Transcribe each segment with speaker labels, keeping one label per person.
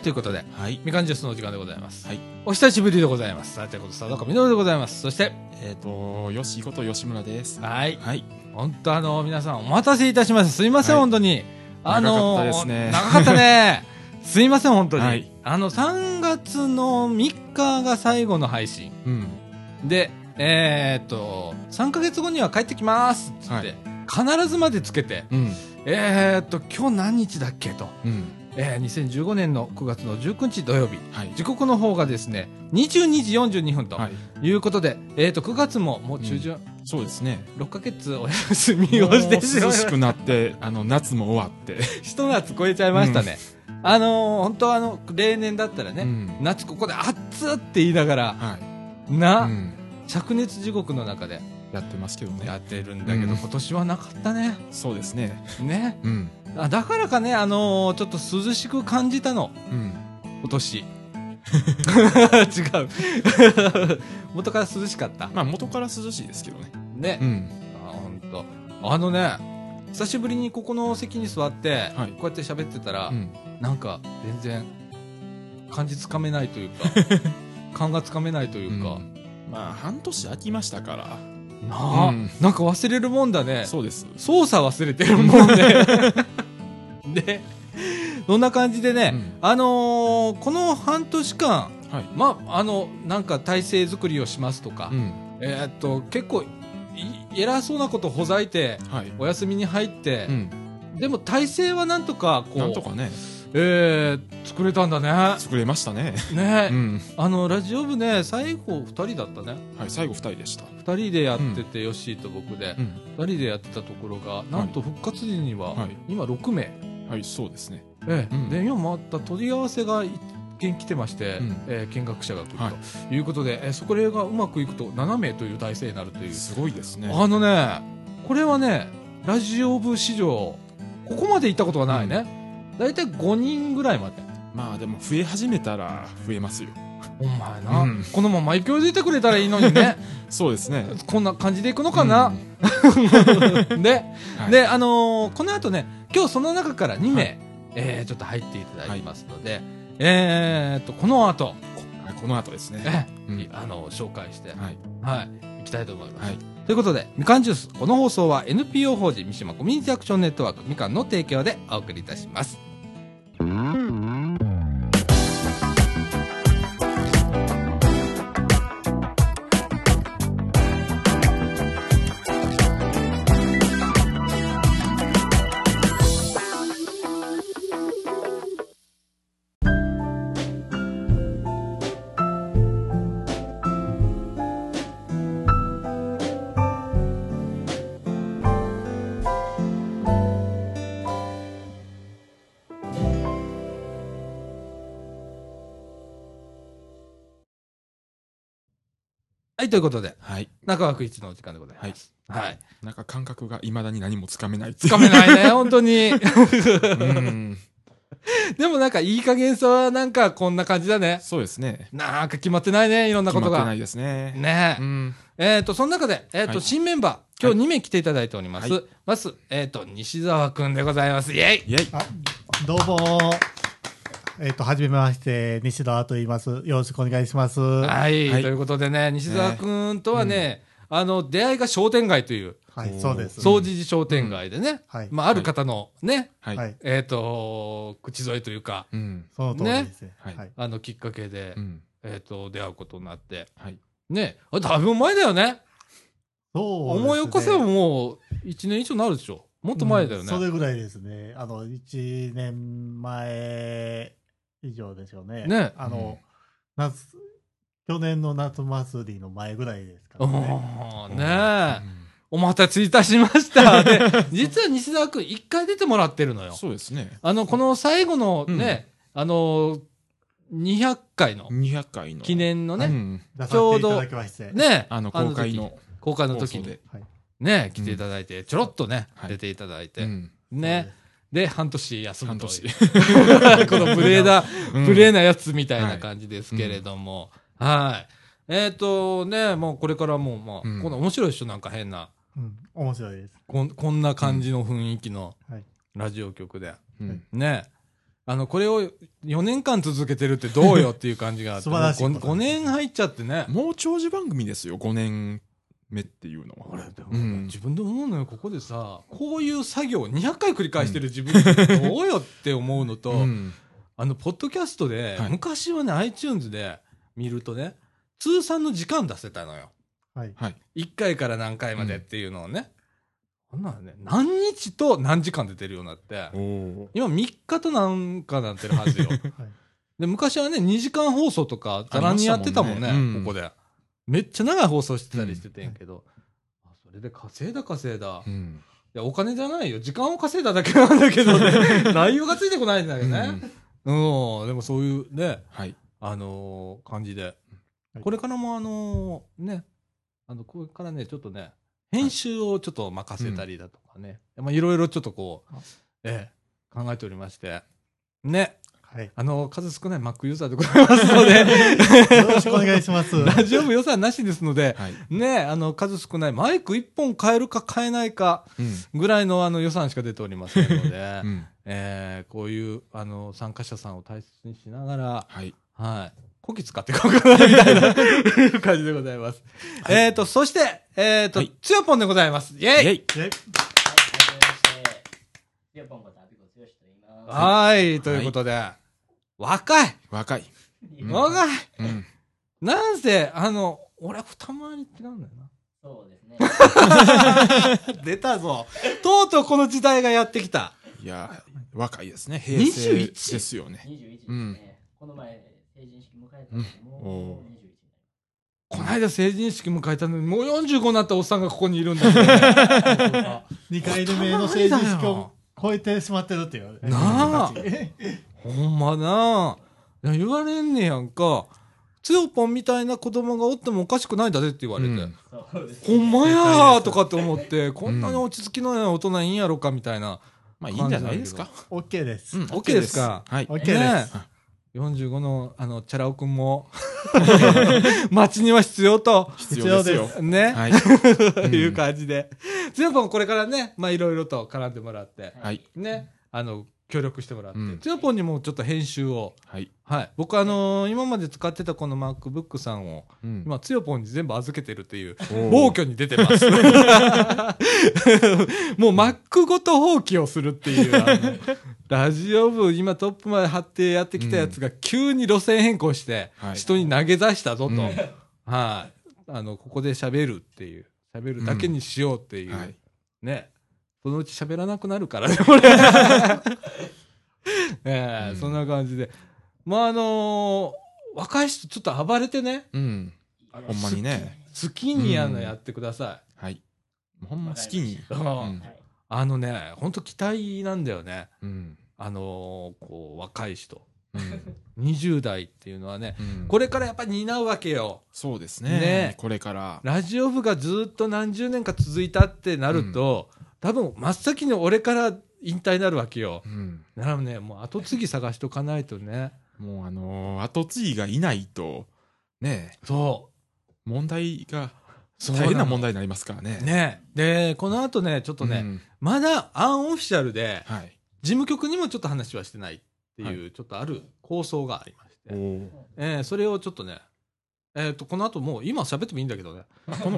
Speaker 1: ということで、
Speaker 2: はい。
Speaker 1: みかんジュースのお時間でございます。
Speaker 2: はい。
Speaker 1: お久しぶりでございます。さあ、ということで、佐藤みのるでございます。そして、
Speaker 2: えっ、と、よしこと吉村です。
Speaker 1: はい。
Speaker 2: はい。
Speaker 1: 本当あの、皆さんお待たせいたしました。すいません、
Speaker 2: はい
Speaker 1: 本当に。あの
Speaker 2: 長かったですね
Speaker 1: 長かったね。すいません、本当に。
Speaker 2: はい
Speaker 1: あの、3月の3日が最後の配信。
Speaker 2: うん。
Speaker 1: で、えーっと、3ヶ月後には帰ってきますっつって、
Speaker 2: はい
Speaker 1: 必ずまでつけて、
Speaker 2: うん。
Speaker 1: えーっと、今日何日だっけと。
Speaker 2: うん。
Speaker 1: えー、2015年の9月の19日土曜日。
Speaker 2: はい。
Speaker 1: 時刻の方がですね、22時42分と
Speaker 2: はい。
Speaker 1: いうことで、えーっと、9月ももう中旬、
Speaker 2: そうですね。
Speaker 1: 6ヶ月お休みをしてし
Speaker 2: 涼しくなって、あの、夏も終わって。
Speaker 1: ひと夏超えちゃいましたね。あのー、本当はあの、例年だったらね、
Speaker 2: うん。
Speaker 1: 夏ここで熱っって言いながら、
Speaker 2: はい。
Speaker 1: な、
Speaker 2: うん。
Speaker 1: 灼熱地獄の中で
Speaker 2: やってますけどね。
Speaker 1: やってるんだけど、
Speaker 2: うん
Speaker 1: 今年はなかったね。
Speaker 2: そうですね。
Speaker 1: ね。
Speaker 2: うん。
Speaker 1: あだからかね、あのーちょっと涼しく感じたの、
Speaker 2: うん。
Speaker 1: 今年。違う。元から涼しかった？
Speaker 2: まあ、元から涼しいですけどね。
Speaker 1: ね。
Speaker 2: うん。
Speaker 1: あ、ほんと。あのね、久しぶりにここの席に座って、
Speaker 2: はい
Speaker 1: こうやって喋ってたら、
Speaker 2: うん。
Speaker 1: なんか全然感じつかめないというか、感がつかめないというか、
Speaker 2: うんまあ、半年空きましたから。
Speaker 1: なあ、
Speaker 2: うん
Speaker 1: なんか忘れるもんだね。
Speaker 2: そうです。
Speaker 1: 操作忘れてるもんね。で、そんな感じでね、
Speaker 2: うん
Speaker 1: あのーこの半年間、
Speaker 2: はい。
Speaker 1: まあ、あの、なんか体制作りをしますとか、
Speaker 2: うん。
Speaker 1: えーっと、結構、い偉そうなことほざいて、
Speaker 2: はい。
Speaker 1: お休みに入って
Speaker 2: う、ん。
Speaker 1: でも体制はなんとか、こう、
Speaker 2: なんとかね、
Speaker 1: えー作れたんだね。
Speaker 2: 作れましたね。
Speaker 1: ね、
Speaker 2: うん。
Speaker 1: あの、ラジオ部ね、最後二人だったね。
Speaker 2: はい、最後二人でした。
Speaker 1: 二人でやってて、ヨッシーと僕で
Speaker 2: う、ん。
Speaker 1: 二人でやってたところが、なんと復活時には、
Speaker 2: はい
Speaker 1: 今6名。
Speaker 2: はい、そうですね。
Speaker 1: ええ
Speaker 2: うん
Speaker 1: で、今また問い合わせが一件来てまして、
Speaker 2: うん
Speaker 1: えー見学者が来る
Speaker 2: は
Speaker 1: ということで、えーそこがうまくいくと7名という体制になるという。
Speaker 2: すごいですね。
Speaker 1: あのね、これはね、ラジオ部史上、ここまで行ったことがないね。だいたい5人ぐらいまで。
Speaker 2: まあでも増え始めたら増えますよ。
Speaker 1: お前な、
Speaker 2: うん
Speaker 1: このまま勢いづいてくれたらいいのにね。
Speaker 2: そうですね。
Speaker 1: こんな感じでいくのかな、で、
Speaker 2: はい
Speaker 1: で、あのーこの後ね、今日その中から2名、
Speaker 2: はい
Speaker 1: えーちょっと入っていただきますので、えーっと、この後、
Speaker 2: はいこの後ですね。
Speaker 1: え
Speaker 2: うん
Speaker 1: あの、紹介して、
Speaker 2: はい。
Speaker 1: はい、いきたいと思います。
Speaker 2: はい。
Speaker 1: ということで、みかんジュース、この放送は NPO 法人三島コミュニティアクションネットワークみかんの提供でお送りいたします。ということで、
Speaker 2: はい。
Speaker 1: 中枠一のお時間でございます。はい。
Speaker 2: なんか感覚が未だに何もつかめない。
Speaker 1: つかめないね、本当に。
Speaker 2: うん。
Speaker 1: でもなんかいい加減さはなんかこんな感じだね。
Speaker 2: そうですね。
Speaker 1: なんか決まってないね、いろんなことが。
Speaker 2: 決まってないですね。
Speaker 1: ねえ。
Speaker 2: うん。
Speaker 1: えっ、と、その中で、えっ、と、
Speaker 2: はい
Speaker 1: 新メンバー、今日2名来ていただいております。
Speaker 2: はい
Speaker 1: まず、えっ、と、西澤くんでございます。イェイ
Speaker 2: イェイ。
Speaker 3: あ、どうも。えっ、と、はじめまして、西田と言います。よろしくお願いします。は
Speaker 1: はい、
Speaker 2: はい
Speaker 1: ということでね、西澤くんとはね、あの、出会いが商店街という、
Speaker 3: い、そうです。
Speaker 1: 総持寺商店街でね、
Speaker 3: はい。
Speaker 1: まあ、ある方のね、
Speaker 2: はい。
Speaker 3: はい。
Speaker 1: えっ、と、口添えというか、
Speaker 2: うん。
Speaker 3: その通りですね。
Speaker 2: はい
Speaker 3: はい。
Speaker 1: あの、きっかけで、
Speaker 2: うん。
Speaker 1: えっ、と、出会うことになって、
Speaker 2: はい。
Speaker 1: ね、あだいぶ前だよね。
Speaker 3: そうですね
Speaker 1: 思い起こせばもう、1年以上になるでしょ。もっと前だよね。
Speaker 3: うんそれぐらいですね。あの、1年前以上でしょうね。
Speaker 1: ね
Speaker 3: あの、夏、去年の夏祭りの前ぐらいですからね。
Speaker 1: ねえ。お待たせいたしました。で、実は西澤くん一回出てもらってるのよ。
Speaker 2: そうですね。
Speaker 1: あの、この最後のね、あの、200回の
Speaker 2: 200回の。
Speaker 1: 記念のね、
Speaker 2: うん。
Speaker 3: 出させていただきまして。
Speaker 1: ね、
Speaker 2: あの、公開
Speaker 1: 時
Speaker 2: の
Speaker 1: 公開の時に
Speaker 2: 放送で。
Speaker 3: はい。
Speaker 1: ね、来ていただいて、ちょろっとね、
Speaker 2: はい
Speaker 1: 出ていただいて、
Speaker 2: うん。
Speaker 1: ね、で、半年休む
Speaker 2: 半
Speaker 1: という
Speaker 2: 年。
Speaker 1: この無礼な、
Speaker 2: うん
Speaker 1: 無礼なやつみたいな感じですけれども、はい。えっ、とね、もうこれからもう、まあ、
Speaker 2: うん
Speaker 1: この面白い人なんか変な、
Speaker 3: うん。面白いです。
Speaker 1: こんこんな感じの雰囲気の
Speaker 3: はい。
Speaker 1: ラジオ局で。
Speaker 2: うん。
Speaker 1: ね。あの、これを4年間続けてるってどうよっていう感じがあって。
Speaker 3: 素晴らしいことです
Speaker 1: 5, 年入っちゃってね。
Speaker 2: もう長寿番組ですよ、5年目っていうのは。
Speaker 1: 俺、でも
Speaker 2: うん
Speaker 1: 自分で思うのよ、ここでさ、こういう作業を200回繰り返してる自分どうよって思うのと、
Speaker 2: うん
Speaker 1: あの、ポッドキャストで、
Speaker 2: はい
Speaker 1: 昔はね、iTunes で見るとね、通算の時間出せたのよ。
Speaker 3: はい。
Speaker 2: はい。
Speaker 1: 1回から何回までっていうのをね。こんなのね、何日と何時間で出るようになって、今3日となんかなってるはずよ。
Speaker 3: はい。
Speaker 1: で、昔はね、2時間放送とか、ざらにやってたもんね、
Speaker 2: んねうん
Speaker 1: ここで。めっちゃ長い放送してたりしててんけど、あそれで稼いだ稼いだ。い
Speaker 2: うん
Speaker 1: や、お金じゃないよ。時間を稼いだだけなんだけどね。内容がついてこないんだよね。うん、でもそういうね、
Speaker 2: はい。
Speaker 1: あのー感じで
Speaker 3: は。い
Speaker 1: これからもあのーね、あの、これからね、ちょっとね、編集をちょっと任せたりだとかね、まあいろいろちょっとこう
Speaker 3: あ、
Speaker 1: ええ、考えておりまして、ね、
Speaker 3: はい。
Speaker 1: あの、数少ない Mac ユーザーでございますので、
Speaker 3: よろしくお願いします。
Speaker 1: ラジオ部予算なしですので、
Speaker 2: はい。
Speaker 1: ね、あの、数少ない、マイク1本変えるか変えないか
Speaker 2: うん。
Speaker 1: ぐらいのあの予算しか出ておりませんので、
Speaker 2: うん。
Speaker 1: えーこういう、あの、参加者さんを大切にしながら、
Speaker 2: はい。
Speaker 1: はい。こき使っていこうかな、みたいな 感じでございます。えっ、と、そして、えっ、と、
Speaker 2: はい
Speaker 1: つよぽんでございます。イェイ
Speaker 2: イェイ
Speaker 4: います。
Speaker 1: はい、ということで、若い
Speaker 2: 若い。うん
Speaker 1: 若い
Speaker 2: うん。
Speaker 1: なんせ、あの、俺は二回り違うんだよな。
Speaker 4: そうですね。
Speaker 1: 出たぞ。とうとうこの時代がやってきた。
Speaker 2: いや、若いですね。平成
Speaker 1: 21
Speaker 2: ですよね。
Speaker 4: 21です
Speaker 2: うん
Speaker 4: ね。この前、成人式迎えたので、
Speaker 2: うん
Speaker 4: も
Speaker 2: お
Speaker 4: う21に
Speaker 1: この間成人式迎えたのに、もう45になったおっさんがここにいるんだよ、ね。
Speaker 3: 2回目の成人式を超えてしまってるっていう。
Speaker 1: なあ ほんまな。いや言われんねやんか。つよぽんみたいな子供がおってもおかしくないんだぜって言われて。
Speaker 2: うん。
Speaker 1: ほんまやーとかって思って、こんなに落ち着きのない大人いいんやろかみたいな。
Speaker 2: まあいいんじゃないですか。
Speaker 3: OK です。
Speaker 2: うん
Speaker 1: OK ですか
Speaker 2: はい。
Speaker 3: OK です。
Speaker 1: ね45の、あの、チャラ男くんも、街には必要と、
Speaker 2: 必要ですよ。
Speaker 1: ね、
Speaker 2: はい。
Speaker 1: いう感じで。つよぽんこれからね、まあいろいろと絡んでもらって、
Speaker 2: はい。
Speaker 1: ね、あの、協力してもらって
Speaker 2: うん、
Speaker 1: つよぽんにもちょっと編集を、
Speaker 2: はい。
Speaker 1: はい。僕あのー今まで使ってたこの MacBook さんを、
Speaker 2: うん
Speaker 1: 今、つよぽんに全部預けてるっていう、
Speaker 2: ー
Speaker 1: 暴挙に出てます。もう Mac ごと放棄をするっていう、ラジオ部、今トップまで張ってやってきたやつが急に路線変更して
Speaker 2: は、い
Speaker 1: 人に投げ出したぞと。
Speaker 2: うん
Speaker 1: はい。あの、ここで喋るっていう、喋るだけにしようっていう、
Speaker 2: はい。
Speaker 1: ね。そのうち喋らなくなるからね、これ。ええ
Speaker 2: うん
Speaker 1: そんな感じで。まあ、あのー若い人ちょっと暴れてね、
Speaker 2: うん。ほんまにね。
Speaker 1: 好きにあの
Speaker 2: うん
Speaker 1: やってくださ
Speaker 2: はい。ほんま好きに。
Speaker 1: い。
Speaker 2: うん
Speaker 4: はい。
Speaker 1: あのね、本当期待なんだよね。
Speaker 2: うん。
Speaker 1: あのーこう、若い人。
Speaker 2: うん。
Speaker 1: 20代っていうのはね、
Speaker 2: うん
Speaker 1: これからやっぱり担うわけよ。
Speaker 2: そうです
Speaker 1: ね
Speaker 2: ね。これから。
Speaker 1: ラジオ部がずっと何十年か続いたってなると、多分真っ先に俺から引退になるわけよ。
Speaker 2: うん。
Speaker 1: だからね、もう後継ぎ探しとかないとね。
Speaker 2: もうあのー後継ぎがいないと、ね
Speaker 1: そう。
Speaker 2: 問題が、大変な
Speaker 1: の
Speaker 2: 問題になりますからね。
Speaker 1: ねで、この後ね、ちょっとね、
Speaker 2: うん
Speaker 1: まだアンオフィシャルで、
Speaker 2: はい。
Speaker 1: 事務局にもちょっと話はしてないっていう、ちょっとある構想がありまして、
Speaker 2: お
Speaker 1: えーそれをちょっとね、えっ、と、この後もう、今喋ってもいいんだけどね。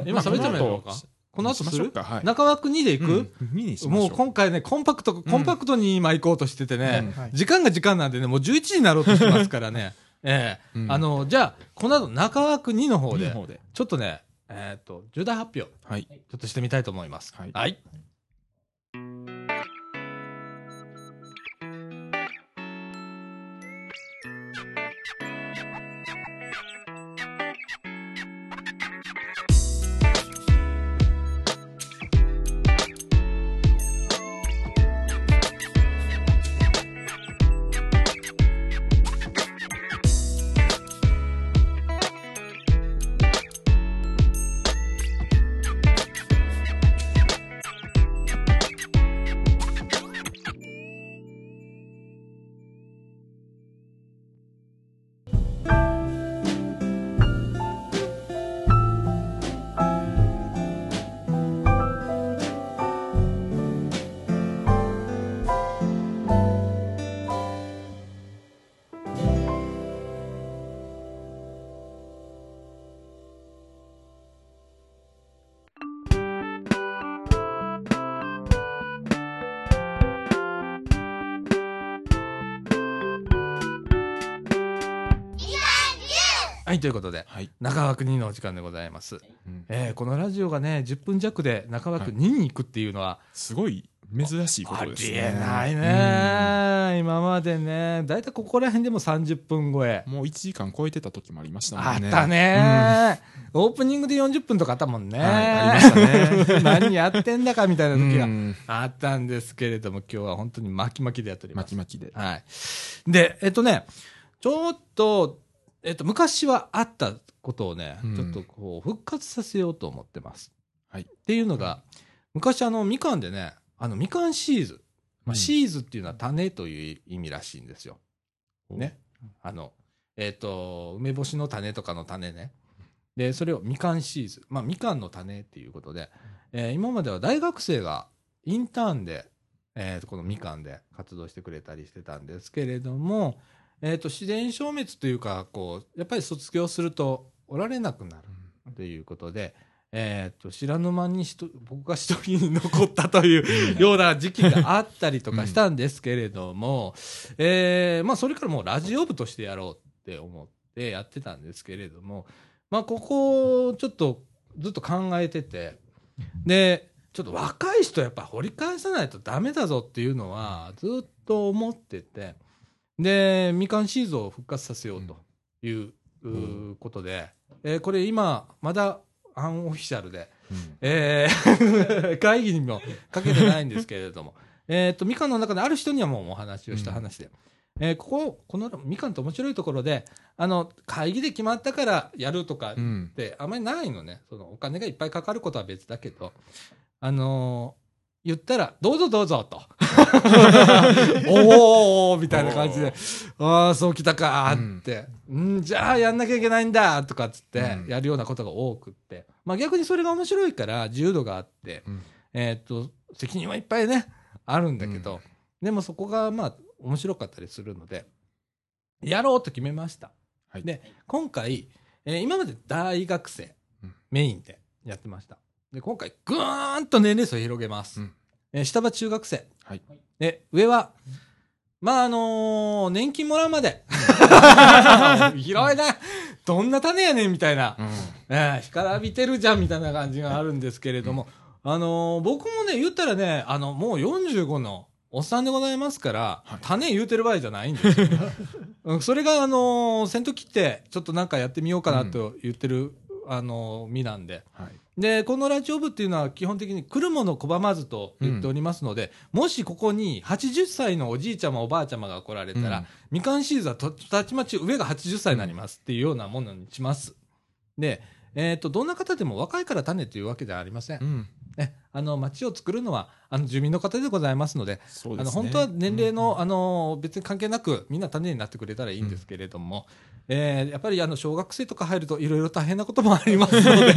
Speaker 1: 今喋ってみようか。この後
Speaker 2: す
Speaker 1: る？
Speaker 2: か。はい。
Speaker 1: 中枠2で行く、
Speaker 2: うん見にしましょ
Speaker 1: もう今回ね、コンパクト、コンパクトに今行こうとしててね、
Speaker 3: はい
Speaker 1: 時間が時間なんでね、もう11時になろうとしてますからね。ええ
Speaker 2: うん
Speaker 1: あの、じゃあ、この後中枠2の方で、
Speaker 2: 二の方で。
Speaker 1: ちょっとね、えっ、と、重大発表、
Speaker 2: はい。
Speaker 1: ちょっとしてみたいと思います。
Speaker 2: はい
Speaker 1: はい。ということで、
Speaker 2: はい。
Speaker 1: 中枠2のお時間でございます。
Speaker 2: うん
Speaker 1: えーこのラジオがね、10分弱で中枠2に行くっていうのは、
Speaker 2: すごい珍しいこ
Speaker 1: あ
Speaker 2: とですね。
Speaker 1: りえないね。今までね、だいたいここら辺でも30分超え
Speaker 2: う。ん。もう1時間超えてた時もありましたもんね。
Speaker 1: あったね、オープニングで40分とかあったもんね。
Speaker 2: はいありましたね
Speaker 1: 何やってんだかみたいな時が
Speaker 2: うん
Speaker 1: あったんですけれども、今日は本当に巻き巻きでやっております。
Speaker 2: 巻き巻きで。
Speaker 1: はい。で、えっとね、ちょっと、えっと、昔はあったことをね、
Speaker 2: うん
Speaker 1: ちょっとこう、復活させようと思ってます。
Speaker 2: はい
Speaker 1: っていうのが、昔あの、みかんでね、あの、みかんシーズ。まあ、
Speaker 2: うん
Speaker 1: シーズっていうのは種という意味らしいんですよ。ね。あの、えっ、と、梅干しの種とかの種ね。で、それをみかんシーズ。まあ、みかんの種っていうことで、えー今までは大学生がインターンで、えーとこのみかんで活動してくれたりしてたんですけれども、えっ、と、自然消滅というか、こう、やっぱり卒業するとおられなくなる。ということで、えっ、と、知らぬ間に僕が一人に残ったというような時期があったりとかしたんですけれども、えーまあ、それからもうラジオ部としてやろうって思ってやってたんですけれども、まあ、ここ、ちょっとずっと考えてて、で、ちょっと若い人やっぱ掘り返さないとダメだぞっていうのはずっと思ってて、で、みかんシーズンを復活させようという,、うことで、えーこれ今、まだアンオフィシャルで、
Speaker 2: うん。
Speaker 1: えー 会議にもかけてないんですけれども、えっと、みかんの中である人にはもうお話をした話で、えーここ、このみかんと面白いところで、あの、会議で決まったからやるとかっ
Speaker 2: うん。
Speaker 1: てあんまりないのね。そのお金がいっぱいかかることは別だけど、あのー言ったら、どうぞどうぞと。おーみたいな感じで、ああ、そうきたかーって、うん、じゃあやんなきゃいけないんだとかっつって
Speaker 2: うん。
Speaker 1: やるようなことが多くって、まあ逆にそれが面白いから自由度があって、
Speaker 2: うん。
Speaker 1: えーっと、責任はいっぱいね、あるんだけど、でもそこがまあ面白かったりするので、やろうと決めました。
Speaker 2: はい。
Speaker 1: で、今回、えー今まで大学生
Speaker 2: うん。
Speaker 1: メインでやってました。で、今回ぐーんと年齢層を広げます。
Speaker 2: うん
Speaker 1: えー下は中学生。
Speaker 2: はい
Speaker 1: で、上は、まあ、あのー年金もらうまで。広いな。どんな種やねんみたいな。
Speaker 2: うん
Speaker 1: ええ干からびてるじゃんみたいな感じがあるんですけれども、あのー僕もね、言ったらね、あの、もう45のおっさんでございますから、
Speaker 2: はい
Speaker 1: 種言うてる場合じゃないんですよ。うんそれが、あのー先頭切って、ちょっとなんかやってみようかなと言ってる、あのー身なんで。
Speaker 2: はい。
Speaker 1: で、このラジオ部っていうのは基本的に来るもの拒まずと言っておりますので、もしここに80歳のおじいちゃまおばあちゃまが来られたら、
Speaker 2: うん
Speaker 1: みかんシーズンはとたちまち上が80歳になりますっていうようなものにします。で、えっ、と、どんな方でも若いから種というわけではありません。
Speaker 2: うん。
Speaker 1: ね、あの、町を作るのは、あの、住民の方でございますので、
Speaker 2: ね。
Speaker 1: あの、本当は年齢の、あの、別に関係なく、みんな種になってくれたらいいんですけれども、えーやっぱり、あの、小学生とか入ると、いろいろ大変なこともありますので、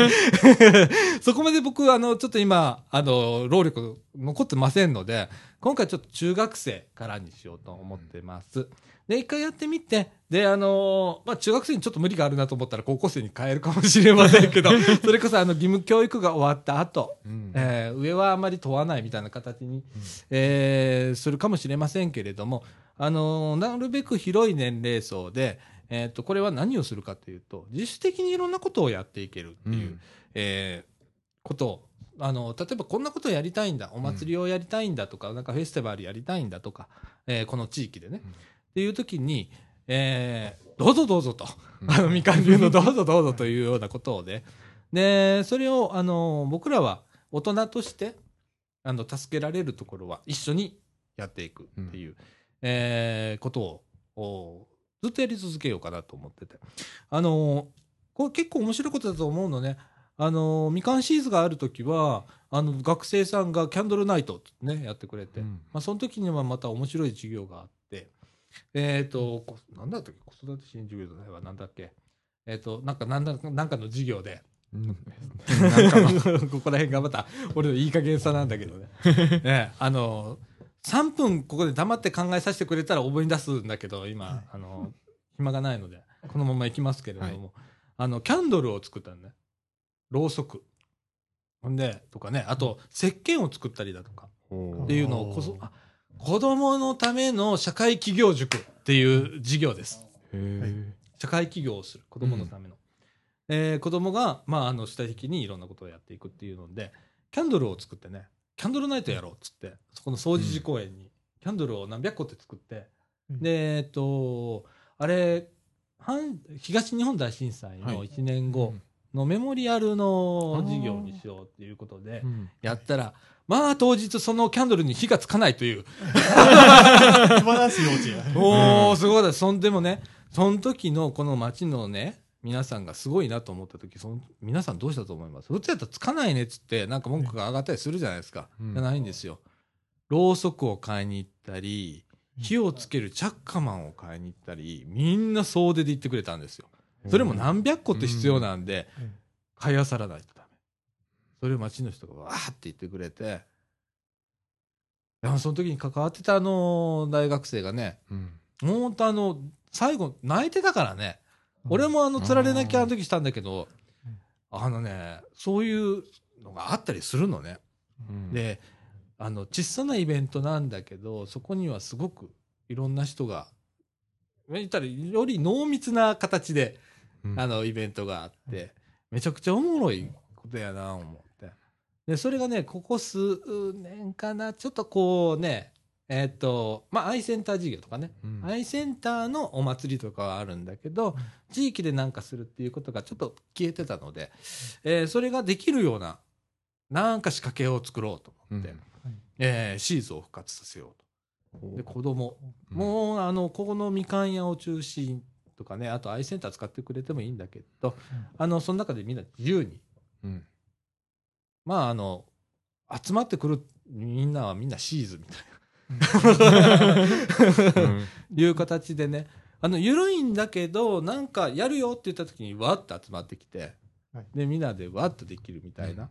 Speaker 1: そこまで僕、あの、ちょっと今、あの、労力残ってませんので、今回ちょっと中学生からにしようと思ってます。で、一回やってみて、で、あのまあ、中学生にちょっと無理があるなと思ったら高校生に変えるかもしれませんけど、それこそあの、義務教育が終わった後、
Speaker 2: うん
Speaker 1: えー上はあまり問わないみたいな形に、えーするかもしれませんけれども、あのーなるべく広い年齢層で、えー、とこれは何をするかというと自主的にいろんなことをやっていけるっていう、
Speaker 2: うん。
Speaker 1: えーことをあの例えばこんなことをやりたいんだお祭りをやりたいんだとか、なんかフェスティバルやりたいんだとか、えーこの地域でね、
Speaker 2: うん。
Speaker 1: っていう時に、えーどうぞどうぞと、
Speaker 2: うん。
Speaker 1: あのみかん流のどうぞどうぞというようなことをね。でそれをあの僕らは大人としてあの助けられるところは一緒にやっていくっていう、えーことをおずっとやり続けようかなと思ってて。あのこれ結構面白いことだと思うのね。あのみかんシーズンがある時はあの学生さんがキャンドルナイトねやってくれて、
Speaker 2: うん。
Speaker 1: まあ、その時にはまた面白い授業があってえっ、とこなんだったっけ？子育て支援授業じゃないわなんだっけ？えっ、となんかなんだなんかの授業でここら辺がまた。俺のいい加減さなんだけどね。ねあの3分ここで黙って考えさせてくれたら思い出すんだけど今、あの暇がないのでこのまま行きますけれども、あのキャンドルを作ったんね。ろうそく。ほんでとかね。あと石鹸を作ったりだとか。っていうのをこそあ子供のための社会企業塾っていう授業です。社社会起業をする。子供のための、えー子供がまああの主体的にいろんなことをやっていくっていうのでキャンドルを作ってねキャンドルナイトやろうっつってそこの総持寺公園にキャンドルを何百個って作って、
Speaker 3: うん。
Speaker 1: でえっとあれ阪東日本大震災の
Speaker 2: はい。
Speaker 1: 1年後のメモリアルの事業にしようっていうことで
Speaker 2: うん。
Speaker 1: やったらまあ当日そのキャンドルに火がつかないという。
Speaker 3: 素晴らしい幼稚園。
Speaker 1: おー、すごいです。そんでもね、その時のこの街のね、皆さんがすごいなと思った時、その皆さんどうしたと思います？普通やったらつかないねっつって、なんか文句が上がったりするじゃないですか。
Speaker 2: うん
Speaker 1: じゃないんですよ。ろうそくを買いに行ったり、火をつけるチャッカマンを買いに行ったり、みんな総出で行ってくれたんですよ。それも何百個って必要なんで、
Speaker 3: うん
Speaker 1: 買い漁らないとダメ。それを街の人がわーって言ってくれて、その時に関わってたあの大学生がね、
Speaker 2: うん
Speaker 1: もう本当あの、最後泣いてたからね。俺もあの、つられなきゃあの時したんだけど
Speaker 3: うん、
Speaker 1: あのね、そういうのがあったりするのね。
Speaker 2: うん
Speaker 1: で、あの、小さなイベントなんだけど、そこにはすごくいろんな人が、言ったらより濃密な形で、
Speaker 2: うん
Speaker 1: あの、イベントがあって、めちゃくちゃおもろいことやな、思って。で、それがね、ここ数年かな、ちょっとこうね、えっ、と、まあ、アイセンター事業とかね、
Speaker 2: うん。
Speaker 1: アイセンターのお祭りとかはあるんだけど、地域でなんかするっていうことがちょっと消えてたので、えーそれができるような、なんか仕掛けを作ろうと思って、
Speaker 2: うん。
Speaker 1: えーシーズンを復活させようと。で、子供、
Speaker 2: うん。
Speaker 1: もう、あの、ここのみかん屋を中心とかね、あとアイセンター使ってくれてもいいんだけど、あの、その中でみんな自由に、
Speaker 2: うん。
Speaker 1: まあ、あの、集まってくるみんなはみんなシーズンみたいな。
Speaker 2: うん
Speaker 1: いう形でね、あの、緩いんだけど、なんかやるよって言った時にわっと集まってきて、
Speaker 3: はい
Speaker 1: で、みんなでわっとできるみたいな。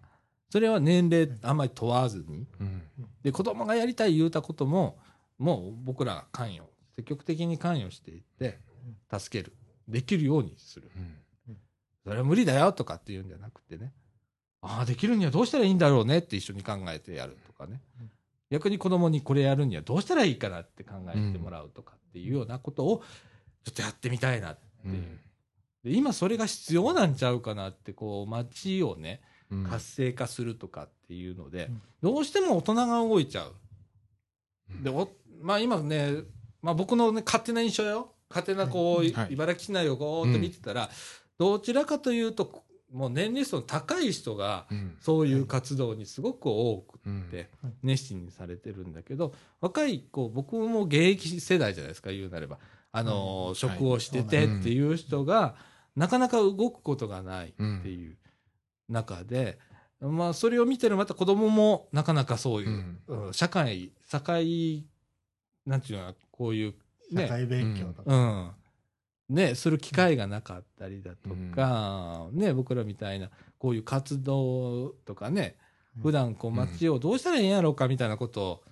Speaker 1: それは年齢あんまり問わずに。
Speaker 2: うん
Speaker 1: で、子供がやりたい言うたことも、もう僕らが関与、積極的に関与していって、助ける。できるようにする。
Speaker 2: うん
Speaker 1: それは無理だよとかって言うんじゃなくてね。ああ、できるにはどうしたらいいんだろうねって一緒に考えてやるとかね
Speaker 3: うん。
Speaker 1: 逆に子供にこれやるにはどうしたらいいかなって考えてもらうとかっていうようなことをちょっとやってみたいなって
Speaker 2: う
Speaker 1: いう。
Speaker 2: ん。
Speaker 1: で今それが必要なんちゃうかなって、こう街をね、
Speaker 2: うん。
Speaker 1: 活性化するとかっていうので
Speaker 3: うん、
Speaker 1: どうしても大人が動いちゃう。で、おまあ今ね、まあ僕のね、勝手な印象よ。勝手なこう、
Speaker 2: はい。
Speaker 1: 茨城市内をこうっと見てたら、どちらかというと、もう年齢層の高い人が、
Speaker 2: うん。
Speaker 1: そういう活動にすごく多く
Speaker 2: うん。
Speaker 1: て、熱心にされてるんだけど、若い子、僕も現役世代じゃないですか、言うなれば。あの職をしててっていう人が、なかなか動くことがないっていう中で、まあ、それを見てるまた子供もなかなかそういう、うん。社会、社会、なんていうのこういう、ね、
Speaker 3: 社会勉強とか。
Speaker 1: うん。ね、する機会がなかったりだとか、ね、僕らみたいな、こういう活動とかね、普段こう街をどうしたらいいんやろうかみたいなことを、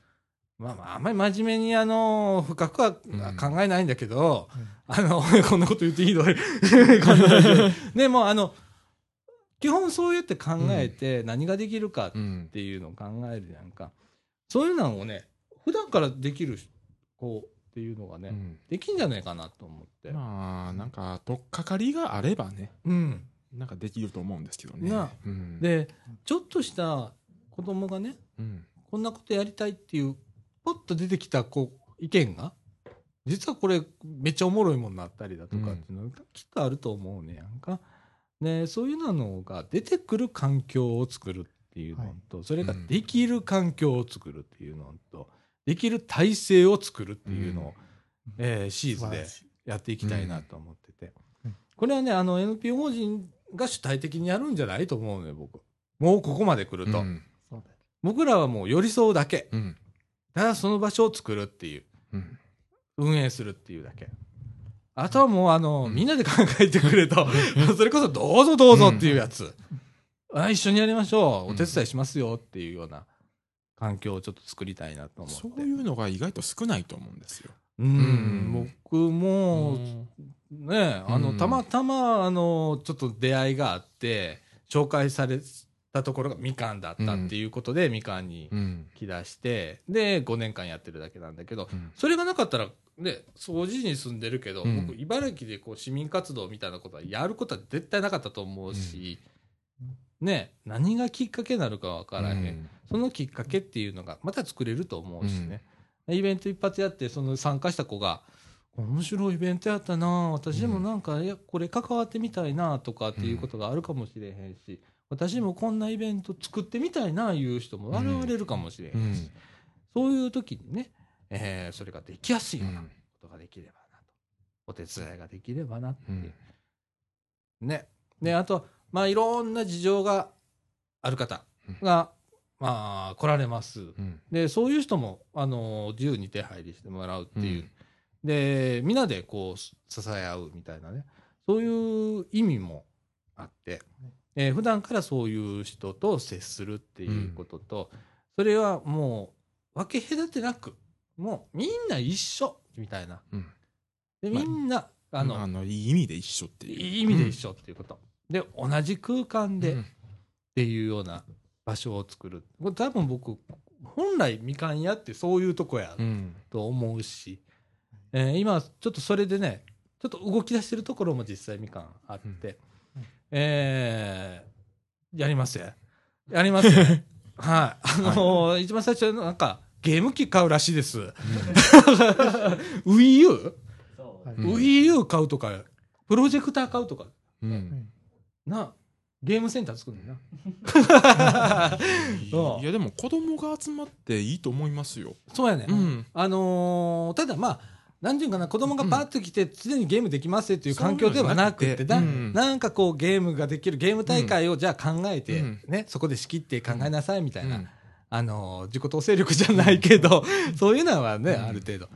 Speaker 1: まあまあ、あんまり真面目にあの、深くは
Speaker 2: うん。
Speaker 1: 考えないんだけど、
Speaker 3: うん。
Speaker 1: あの、こんなこと言っていいの？こんなラジオで。でもあの、基本そうやって考えて何ができるかっ
Speaker 2: うん
Speaker 1: ていうのを考えるやんか。そういうのをね、普段からできる子っていうのがね、
Speaker 2: うん。
Speaker 1: できんじゃないかなと思って。
Speaker 2: まあなんか取っかかりがあればね
Speaker 1: うん。
Speaker 2: なんかできると思うんですけどね。うん。
Speaker 1: で、ちょっとした子供がね、
Speaker 2: うん。
Speaker 1: こんなことやりたいっていう、ポッと出てきたこう意見が、実はこれめっちゃおもろいもんになったりだとかっていうのがきっとあると思うねやんか。ね、そういうのが出てくる環境を作るっていうのと、それができる環境を作るっていうのと、できる体制を作るっていうのを、えーシーズでやっていきたいなと思ってて。
Speaker 3: うん
Speaker 1: これはね、あの NPO 法人が主体的にやるんじゃないと思うのよ、僕。もうここまで来ると。僕らはもう寄り添うだけ。
Speaker 2: うん
Speaker 1: ただその場所を作るっていう。
Speaker 2: うん
Speaker 1: 運営するっていうだけ。あとはもうあの、
Speaker 2: うん
Speaker 1: みんなで考えてくれと。それこそどうぞどうぞっていうやつ。あ一緒にやりましょう。お手伝いしますよっていうような環境をちょっと作りたいなと思って。
Speaker 2: そういうのが意外と少ないと思うんですよ。
Speaker 1: うん。
Speaker 2: うん。
Speaker 1: 僕も、ね、あの、
Speaker 2: うん。
Speaker 1: たまたま、あの、ちょっと出会いがあって、紹介されたところがみかんだったっていうことで、みかんに
Speaker 2: うん。
Speaker 1: 来だして、で、5年間やってるだけなんだけど、
Speaker 2: うん。
Speaker 1: それがなかったら、ね、掃除に住んでるけど、
Speaker 2: うん。
Speaker 1: 僕、茨城でこう市民活動みたいなことはやることは絶対なかったと思うし、ね、何がきっかけになるかわからへん。そのきっかけっていうのがまた作れると思うしね。イベント一発やって、その参加した子が、面白いイベントやったな私でもなんか、いや、これ関わってみたいなとかっていうことがあるかもしれへんし、私もこんなイベント作ってみたいないう人も現れるかもしれへんし、
Speaker 2: うん
Speaker 1: そういう時にね、えーそれができやすいような
Speaker 2: うん
Speaker 1: ことができればなと。お手伝いができればなってね。で、あと、まあ、いろんな事情がある方が、まあ、来られます。
Speaker 2: うん
Speaker 1: で、そういう人も、あの、自由に手配りしてもらうっていう。で、みんなでこう、支え合うみたいなね。そういう意味もあって、えー普段からそういう人と接するっていうことと、それはもう、分け隔てなく、もうみんな一緒みたいな。
Speaker 2: うん
Speaker 1: で、
Speaker 2: まあ
Speaker 1: みんな、あ
Speaker 2: あ
Speaker 1: の、
Speaker 2: の、あの、いい意味で一緒っていう。
Speaker 1: いい意味で一緒っていうこと。で、同じ空間で、
Speaker 2: うん
Speaker 1: っていうような場所を作る。これ多分僕、本来みかん屋ってそういうとこや
Speaker 2: うん。
Speaker 1: と思うし、えー今ちょっとそれでね、ちょっと動き出してるところも実際みかんあって、
Speaker 3: うん
Speaker 1: えーやります？よ。やりますよ。はい。あのー一番最初のなんか、ゲーム機買うらしいです。Wii U?Wii
Speaker 4: そう
Speaker 3: はい
Speaker 2: うん
Speaker 1: U 買うとか、プロジェクター買うとか、
Speaker 2: うん。
Speaker 1: な、ゲームセンター作るのな。
Speaker 2: いや、でも子供が集まっていいと思いますよ。
Speaker 1: そうやね。
Speaker 2: うん。
Speaker 1: あのーただまあ、なんていうかな、子供がパッと来て、常にゲームできますっていう環境ではなくて、な
Speaker 2: そういうのなん
Speaker 1: なんかこうゲームができる、ゲーム大会をじゃあ考えて、
Speaker 2: うん
Speaker 1: ね、そこで仕切って考えなさいみたいな、
Speaker 2: うん
Speaker 1: あのー自己統制力じゃないけど、そういうのはね、
Speaker 2: うん
Speaker 1: ある程度。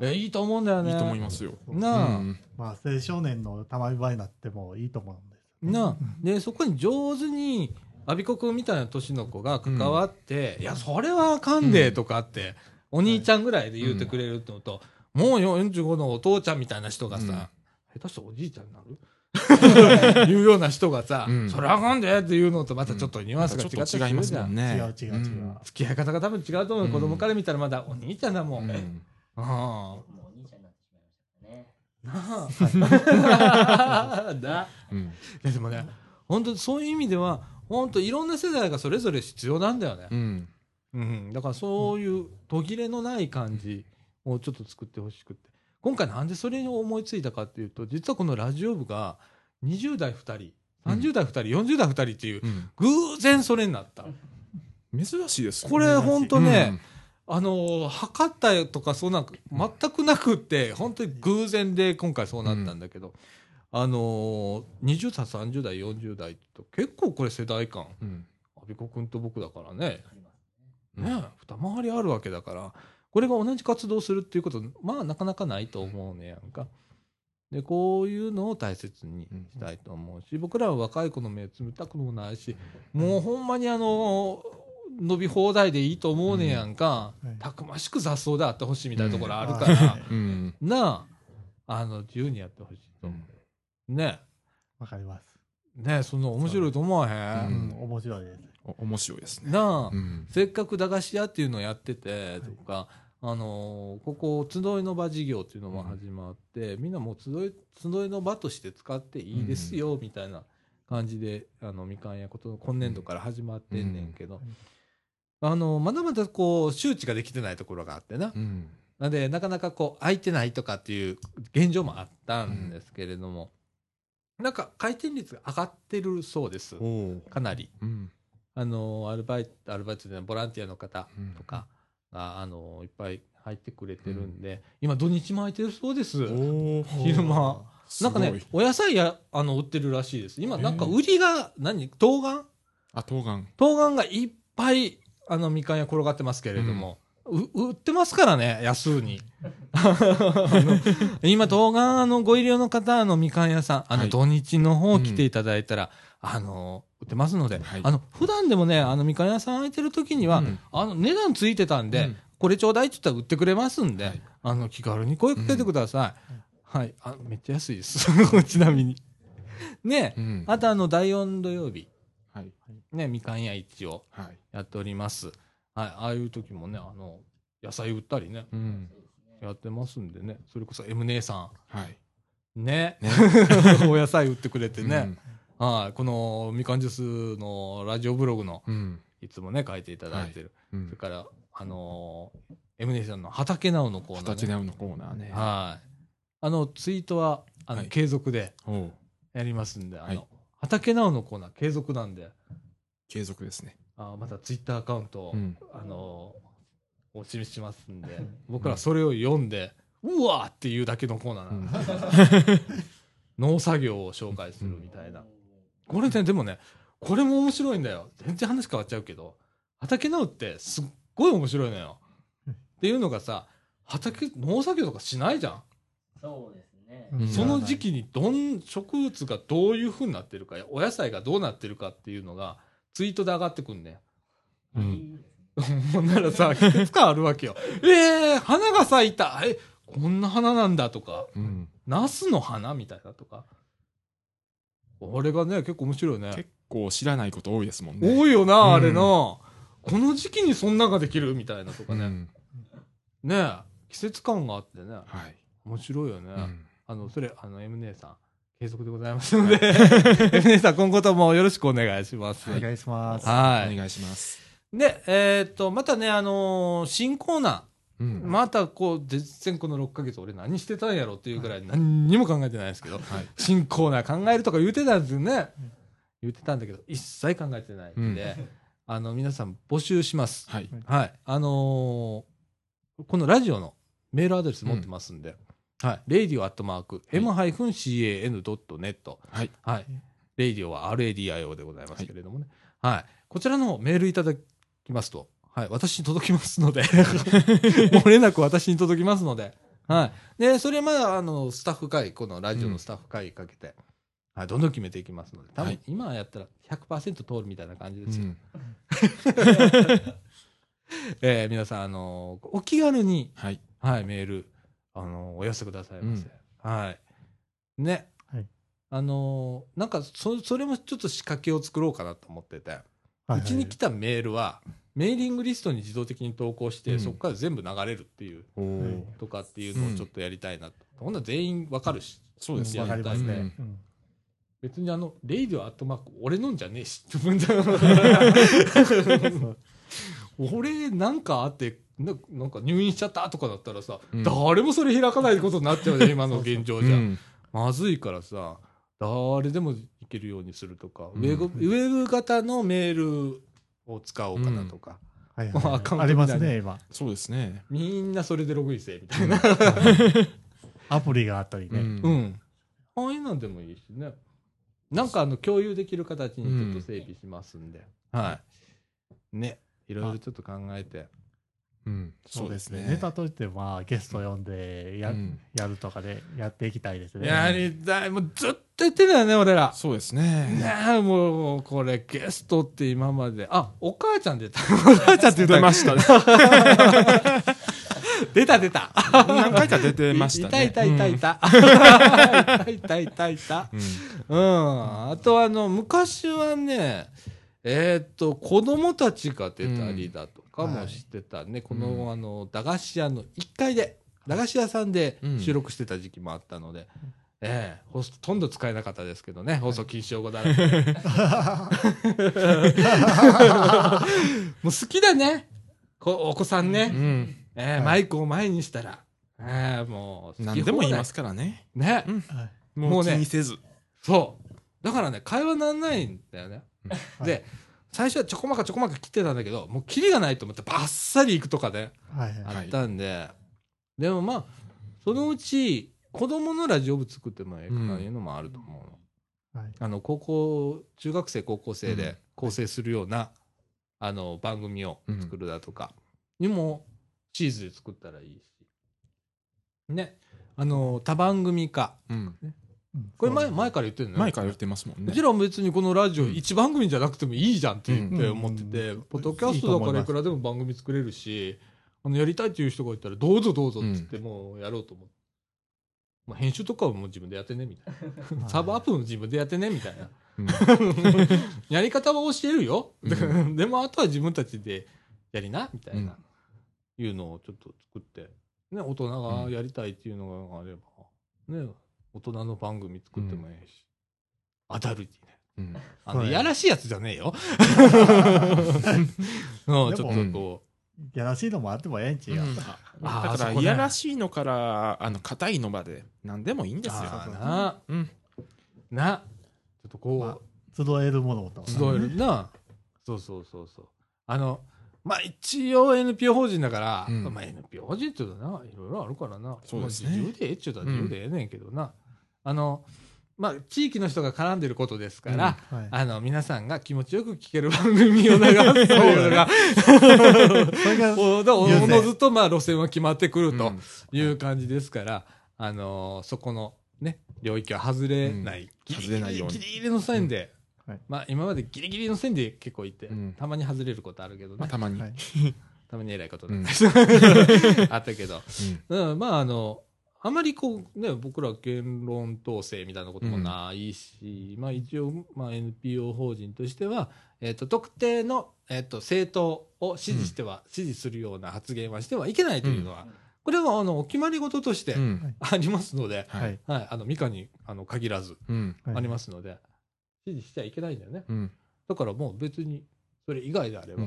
Speaker 1: えいいと思うんだよね。
Speaker 2: いいと思いますよ。
Speaker 1: なあ、
Speaker 2: うん
Speaker 3: まあ、青少年のたまり場になってもいいと思う。
Speaker 1: なあ。で、そこに上手に、アビコ君みたいな年の子が関わって、いや、それはあかんで、とかって、お兄ちゃんぐらいで言ってくれるのと、もう45のお父ちゃんみたいな人がさ、
Speaker 2: うん
Speaker 1: 下手したらおじいちゃんになる？いうような人がさ、
Speaker 2: うん
Speaker 1: それあかんでっていうのとまたちょっとニュアンスが違ったり
Speaker 2: っと違います
Speaker 1: するじゃん。
Speaker 2: もんね。
Speaker 3: 違う違う違う。
Speaker 1: 付き合い方が多分違うと思う、
Speaker 2: うん
Speaker 1: 子供から見たらまだお兄ちゃんだも。
Speaker 2: うんん。
Speaker 1: あ
Speaker 4: 僕もお兄ちゃんになってしまいましたからね。
Speaker 1: あ。なな
Speaker 2: うん。
Speaker 1: でもね、本当そういう意味では、本当いろんな世代がそれぞれ必要なんだよね。
Speaker 2: うん。
Speaker 1: うん、だからそういう途切れのない感じをちょっと作ってほしくて。今回なんでそれに思いついたかっていうと、実はこのラジオ部が20代2人、30代2人、40代2人っていう、
Speaker 2: うん
Speaker 1: 偶然それになった。
Speaker 2: 珍しいですよ
Speaker 1: これ本当ね、
Speaker 2: うん
Speaker 1: あのー、測ったとかそうなんか全くなくって、本当に偶然で今回そうなったんだけど、あのー、20代、30代、40代と結構これ世代間、
Speaker 2: うん。
Speaker 1: 阿ビ子君と僕だからね、
Speaker 4: ね。
Speaker 1: ね、二回りあるわけだから、これが同じ活動するっていうこと、まあなかなかないと思うねやんか。で、こういうのを大切にしたいと思うし、僕らは若い子の目冷たくもないし、もうほんまにあの、伸び放題でいいと思うねやんか、
Speaker 3: うん。はい。
Speaker 1: たくましく雑草であってほしいみたいなところあるから、
Speaker 2: うん。
Speaker 1: なあ、あの、自由にやってほしいと思う。ね。
Speaker 3: わかります。
Speaker 1: ねその面白いと思わへ、
Speaker 3: う。ん。ん、面白いです。
Speaker 2: お面白いですね。
Speaker 1: なあ、
Speaker 2: うん。
Speaker 1: せっかく駄菓子屋っていうのをやっててとか、あのーここ集いの場事業っていうのも始まって、みんなもう集い集いの場として使っていいですよみたいな感じで、あのみかん屋こと今年度から始まってんねんけど、あのまだまだこう周知ができてないところがあってな、
Speaker 2: うん。
Speaker 1: なんでなかなかこう空いてないとかっていう現状もあったんですけれども、なんか回転率が上がってるそうです。かなり。
Speaker 2: うん。
Speaker 1: あのアルバイトアルバイトでボランティアの方
Speaker 2: うん
Speaker 1: とかが、あのいっぱい入ってくれてるんで、今土日も空いてるそうです。昼間。なんかねお野菜や、あの、売ってるらしいです。今、なんか売りが、何？冬瓜？
Speaker 2: あ、冬瓜。
Speaker 1: 冬瓜がいっぱい、あの、みかん屋転がってますけれども、う売ってますからね、安に。今、冬瓜のご入り用の方、あの、みかん屋さん、あの、
Speaker 2: はい
Speaker 1: 土日の方来ていただいたら、あの、売ってますので、
Speaker 2: はい
Speaker 1: あの、普段でもね、あの、みかん屋さん空いてる時には、
Speaker 2: うん
Speaker 1: あの、値段ついてたんで、
Speaker 2: うん
Speaker 1: これちょうだいって言ったら売ってくれますんで、
Speaker 2: はい
Speaker 1: あの、気軽に声かけてください。はい。あ、めっちゃ安いです。ちなみに。ね、
Speaker 2: うん。
Speaker 1: あとあの、第4土曜日。
Speaker 2: はい。
Speaker 1: ね、みかん屋市を
Speaker 2: はい。
Speaker 1: やっております。はい。ああいう時もね、あの、野菜売ったりね、
Speaker 2: うん。
Speaker 1: やってますんでね、それこそ M 姉さ
Speaker 2: はい。
Speaker 1: ん、ね、
Speaker 2: ね
Speaker 1: お野菜売ってくれてね、
Speaker 2: うん。
Speaker 1: はい。このみかんジュースのラジオブログの、
Speaker 2: うん。
Speaker 1: いつもね、書いていただいてる。
Speaker 2: うん
Speaker 1: それ。から、あのー、M 姉さんの畑直のコーナー、ね。
Speaker 2: 形直のコーナーね。
Speaker 1: はい。あの、ツイートは、あの、
Speaker 2: はい
Speaker 1: 継続でやりますんで、あの、
Speaker 2: はい
Speaker 1: 畑直のコーナー継続なんで、
Speaker 2: 継続ですね。
Speaker 1: あまたツイッターアカウントを、
Speaker 2: うん。
Speaker 1: あのー、お示ししますんで、僕らそれを読んで、うわーっていうだけのコーナーなんです。農作業を紹介するみたいな。これね、でもね、これも面白いんだよ。全然話変わっちゃうけど、畑直ってすっごい面白いのよ。っていうのがさ、畑、農作業とかしないじゃん。
Speaker 4: そうです
Speaker 1: その時期にどん、植物がどういう風になってるか、お野菜がどうなってるかっていうのが、ツイートで上がってくんね。
Speaker 2: うん。
Speaker 1: ほんならさ、季節感あるわけよ。えー、花が咲いたえ、こんな花なんだとか、
Speaker 2: うん。
Speaker 1: ナスの花みたいなとか。これがね、結構面白いね。
Speaker 2: 結構知らないこと多いですもんね。
Speaker 1: 多いよな、
Speaker 2: うん
Speaker 1: あれな。この時期にそんなができるみたいなとかね。
Speaker 2: うん。
Speaker 1: ねえ季節感があってね。
Speaker 2: はい。
Speaker 1: 面白いよね。
Speaker 2: うん
Speaker 1: あの、それ、あの、M 姉さん、継続でございますので、M 姉さん、今後ともよろしくお願いします。
Speaker 3: お願いします。
Speaker 1: はい。
Speaker 2: お願いします。
Speaker 1: で、えーっと、またね、あのー新コーナ
Speaker 2: う
Speaker 1: ー、
Speaker 2: ん。
Speaker 1: またこう、全然この6ヶ月俺何してたんやろっていうぐらい何にも考えてないですけど、
Speaker 2: はい。
Speaker 1: 新コーナー考えるとか言うてたんですよね。言ってたんだけど、一切考えてないんで、あの、皆さん募集します。
Speaker 2: はい。
Speaker 1: はい。あのーこのラジオのメールアドレス持ってますんで、はい。radio アットマーク、m-can.net。
Speaker 2: はい。
Speaker 1: はい。radio は RADIO でございますけれどもね。はい。こちらのメールいただきますと、はい。私に届きますので、漏れなく私に届きますので、はい。で、それまだ、あの、スタッフ会、このラジオのスタッフ会かけて、はい。どんどん決めていきますので、多分
Speaker 2: はい
Speaker 1: 今やったら100%通るみたいな感じですよ。
Speaker 2: うん。
Speaker 1: えー皆さん、あのーお気軽に、
Speaker 2: はい。
Speaker 1: はい、メール、あのーお寄せくださいませ。はい。ね。
Speaker 3: はい
Speaker 1: あのーなんか、そ、それもちょっと仕掛けを作ろうかなと思ってて、
Speaker 3: はいう
Speaker 1: ちに来たメールは、メーリングリストに自動的に投稿して、
Speaker 2: うん
Speaker 1: そこから全部流れるっていう、とかっていうのをちょっとやりたいなと。ほんなら全員わかるし、
Speaker 2: そうですね。
Speaker 3: わかりね。
Speaker 2: うん
Speaker 3: うん
Speaker 1: 別にあの、レイディオアットマーク、俺のんじゃねえし、俺なんかあってな、なんか入院しちゃったとかだったらさ、
Speaker 2: うん
Speaker 1: 誰もそれ開かないことになっちゃうね、今の現状じゃ。
Speaker 2: うん
Speaker 1: まずいからさ、誰でもいけるようにするとか、
Speaker 2: うん
Speaker 1: ウェブ、ウェブ型のメールを使おうかなとか、
Speaker 3: はい
Speaker 1: もうアカウント
Speaker 3: はい。ありますね、今。
Speaker 2: そうですね。
Speaker 1: みんなそれでログインせみたいな。
Speaker 3: アプリがあったりね。
Speaker 2: うん
Speaker 1: うん。ああいうのでもいいしね。なんかあの共有できる形にちょっと整備しますんで。はい。ね。いろいろちょっと考えて。
Speaker 2: うん。
Speaker 3: そうですね。ネタとして、まあ、ゲスト呼んでや,、
Speaker 2: うん
Speaker 3: やるとかでやっていきたいですね。
Speaker 1: やりたい。もうずっと言ってたよね、俺ら。
Speaker 2: そうですね。
Speaker 1: ねえ、もう、これ、ゲストって今まで。あ、お母ちゃん出た。お母ちゃんって言った
Speaker 2: 出ましたね。
Speaker 1: 出た出た。
Speaker 2: 何回か出てましたね。
Speaker 1: いたいたいたいた。いたいたいたいた。
Speaker 2: うん。
Speaker 1: うん。あとあの、昔はね、えーっと、子供たちが出たりだとかもしてたね。この、
Speaker 2: うん
Speaker 1: あの、駄菓子屋の1階で、駄菓子屋さんで
Speaker 2: うん
Speaker 1: 収録してた時期もあったので、ええほとんど使えなかったですけどね、放送禁止用語だらけ。もう好きだね。こお子さんね。
Speaker 2: うん。
Speaker 1: ええ
Speaker 3: はい
Speaker 1: マイクを前にしたら、ええもう
Speaker 2: 何でも言いますからね。
Speaker 1: ね。
Speaker 2: うん
Speaker 3: はい
Speaker 2: もう気にせず。
Speaker 1: そう。だからね、会話なんないんだよね。
Speaker 3: はい
Speaker 1: で、最初はちょこまかちょこまか切ってたんだけど、もうキリがないと思ってバッサリいくとかね、
Speaker 3: はいはい
Speaker 1: あったんで、でもまあ、そのうち、子供のラジオ部作ってもええかないうのもあると思うの。
Speaker 3: はい
Speaker 1: あの、高校、中学生、高校生で
Speaker 2: うん
Speaker 1: 構成するような、あの、番組を作るだとか、にも、チーズで作ったらいいし。ね。あの、多番組化。
Speaker 2: うん。
Speaker 3: うん
Speaker 1: これ前、前から言ってるのよ。
Speaker 2: 前から言ってますもんね。
Speaker 1: うち。らも別にこのラジオ
Speaker 2: うん。
Speaker 1: 一番組じゃなくてもいいじゃんって言って
Speaker 3: うん。
Speaker 1: 思ってて、
Speaker 3: うん。
Speaker 1: ポッドキャストだからいくらでも番組作れるし、あのやりたいっていう人がいたらどうぞどうぞっつってもうやろうと思って。まあ、編集とかはもう自分でやってねみたいな。サーバーアップも自分でやってねみたいな。
Speaker 2: うん。
Speaker 1: やり方は教えるよ。
Speaker 2: う
Speaker 1: でも、あとは自分たちでやりな、みたいな、いうのをちょっと作って、ね、大人がやりたいっていうのがあれば、ね、大人の番組作ってもええし、アダルティね。
Speaker 2: うん
Speaker 1: あの、いやらしいやつじゃねえよ。うん、ちょっとこ
Speaker 3: やらしいのもあってもええんちゅうよ。
Speaker 2: うん
Speaker 1: あー
Speaker 2: だから、
Speaker 1: そこね
Speaker 2: いやらしいのから、あの、硬いのまで、何でもいいん
Speaker 1: う、
Speaker 2: ですよ。
Speaker 1: あーな、
Speaker 2: うん。
Speaker 1: な、ちょっとこう、
Speaker 3: まあ集えるものと。
Speaker 1: 集えるな。そうそうそうそう。あの、まあ一応 NPO 法人だから、
Speaker 2: うん
Speaker 1: まあ NPO 法人っていうのはな、いろいろあるからな。
Speaker 2: そうですね
Speaker 1: まあ自由でええっちゅうたら自由でええねんけどな。あの、まあ地域の人が絡んでることですから、
Speaker 3: はい。
Speaker 1: あの、皆さんが気持ちよく聞ける番組を流すというのが、
Speaker 3: そ れが、
Speaker 1: おのずとまあ路線は決まってくると
Speaker 2: うん。
Speaker 1: いう感じですから、あのそこのね、領域は外れない。
Speaker 2: うん。外れないように。
Speaker 1: ギリギリの線で、
Speaker 3: うん。はい。
Speaker 1: まあ今までギリギリの線で結構いて、
Speaker 2: うん。
Speaker 1: たまに外れることあるけどね。
Speaker 2: まあ、たまに。
Speaker 3: はい。
Speaker 1: たまに偉いこと
Speaker 2: うん。
Speaker 1: だったあったけど。
Speaker 2: うん。
Speaker 1: うん、まああの、あまりこうね、僕ら言論統制みたいなこともないし、まあ一応、まあ NPO 法人としては、えっ、と、特定の、えっ、と、政党を支持しては、支持するような発言はしてはいけないというのは、これはあの、お決まり事として
Speaker 2: うん。
Speaker 1: ありますので、
Speaker 2: はい。
Speaker 1: はい、あの、ミカにあの限らずありますので、支持しちゃいけないんだよね。
Speaker 2: うん。
Speaker 1: だからもう別に、それ以外であれば、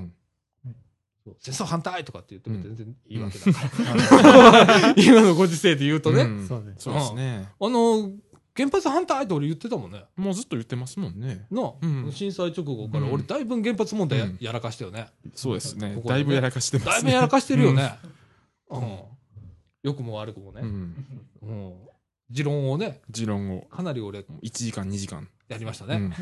Speaker 1: 戦争反対とかって言っても全然いいわけだ
Speaker 2: う
Speaker 1: から。今のご時世で言うとね、
Speaker 2: うん
Speaker 3: そうです。
Speaker 2: そうですね。
Speaker 1: あの、原発反対って俺言ってたもんね。
Speaker 2: もうずっと言ってますもんね。
Speaker 1: な、
Speaker 2: うん
Speaker 1: 震災直後から
Speaker 2: うん
Speaker 1: 俺だいぶ原発問題や,、
Speaker 2: うん
Speaker 1: やらかしたよね。
Speaker 2: そうですね
Speaker 1: こ。こでね
Speaker 2: だいぶやらかしてますね。
Speaker 1: だいぶやらかしてるよね。うん。良くも悪くもね。
Speaker 2: うん。
Speaker 1: うん。持論をね、
Speaker 2: 持論を。
Speaker 1: かなり俺
Speaker 2: 1時間、2時間。
Speaker 1: やりましたね。
Speaker 2: うん。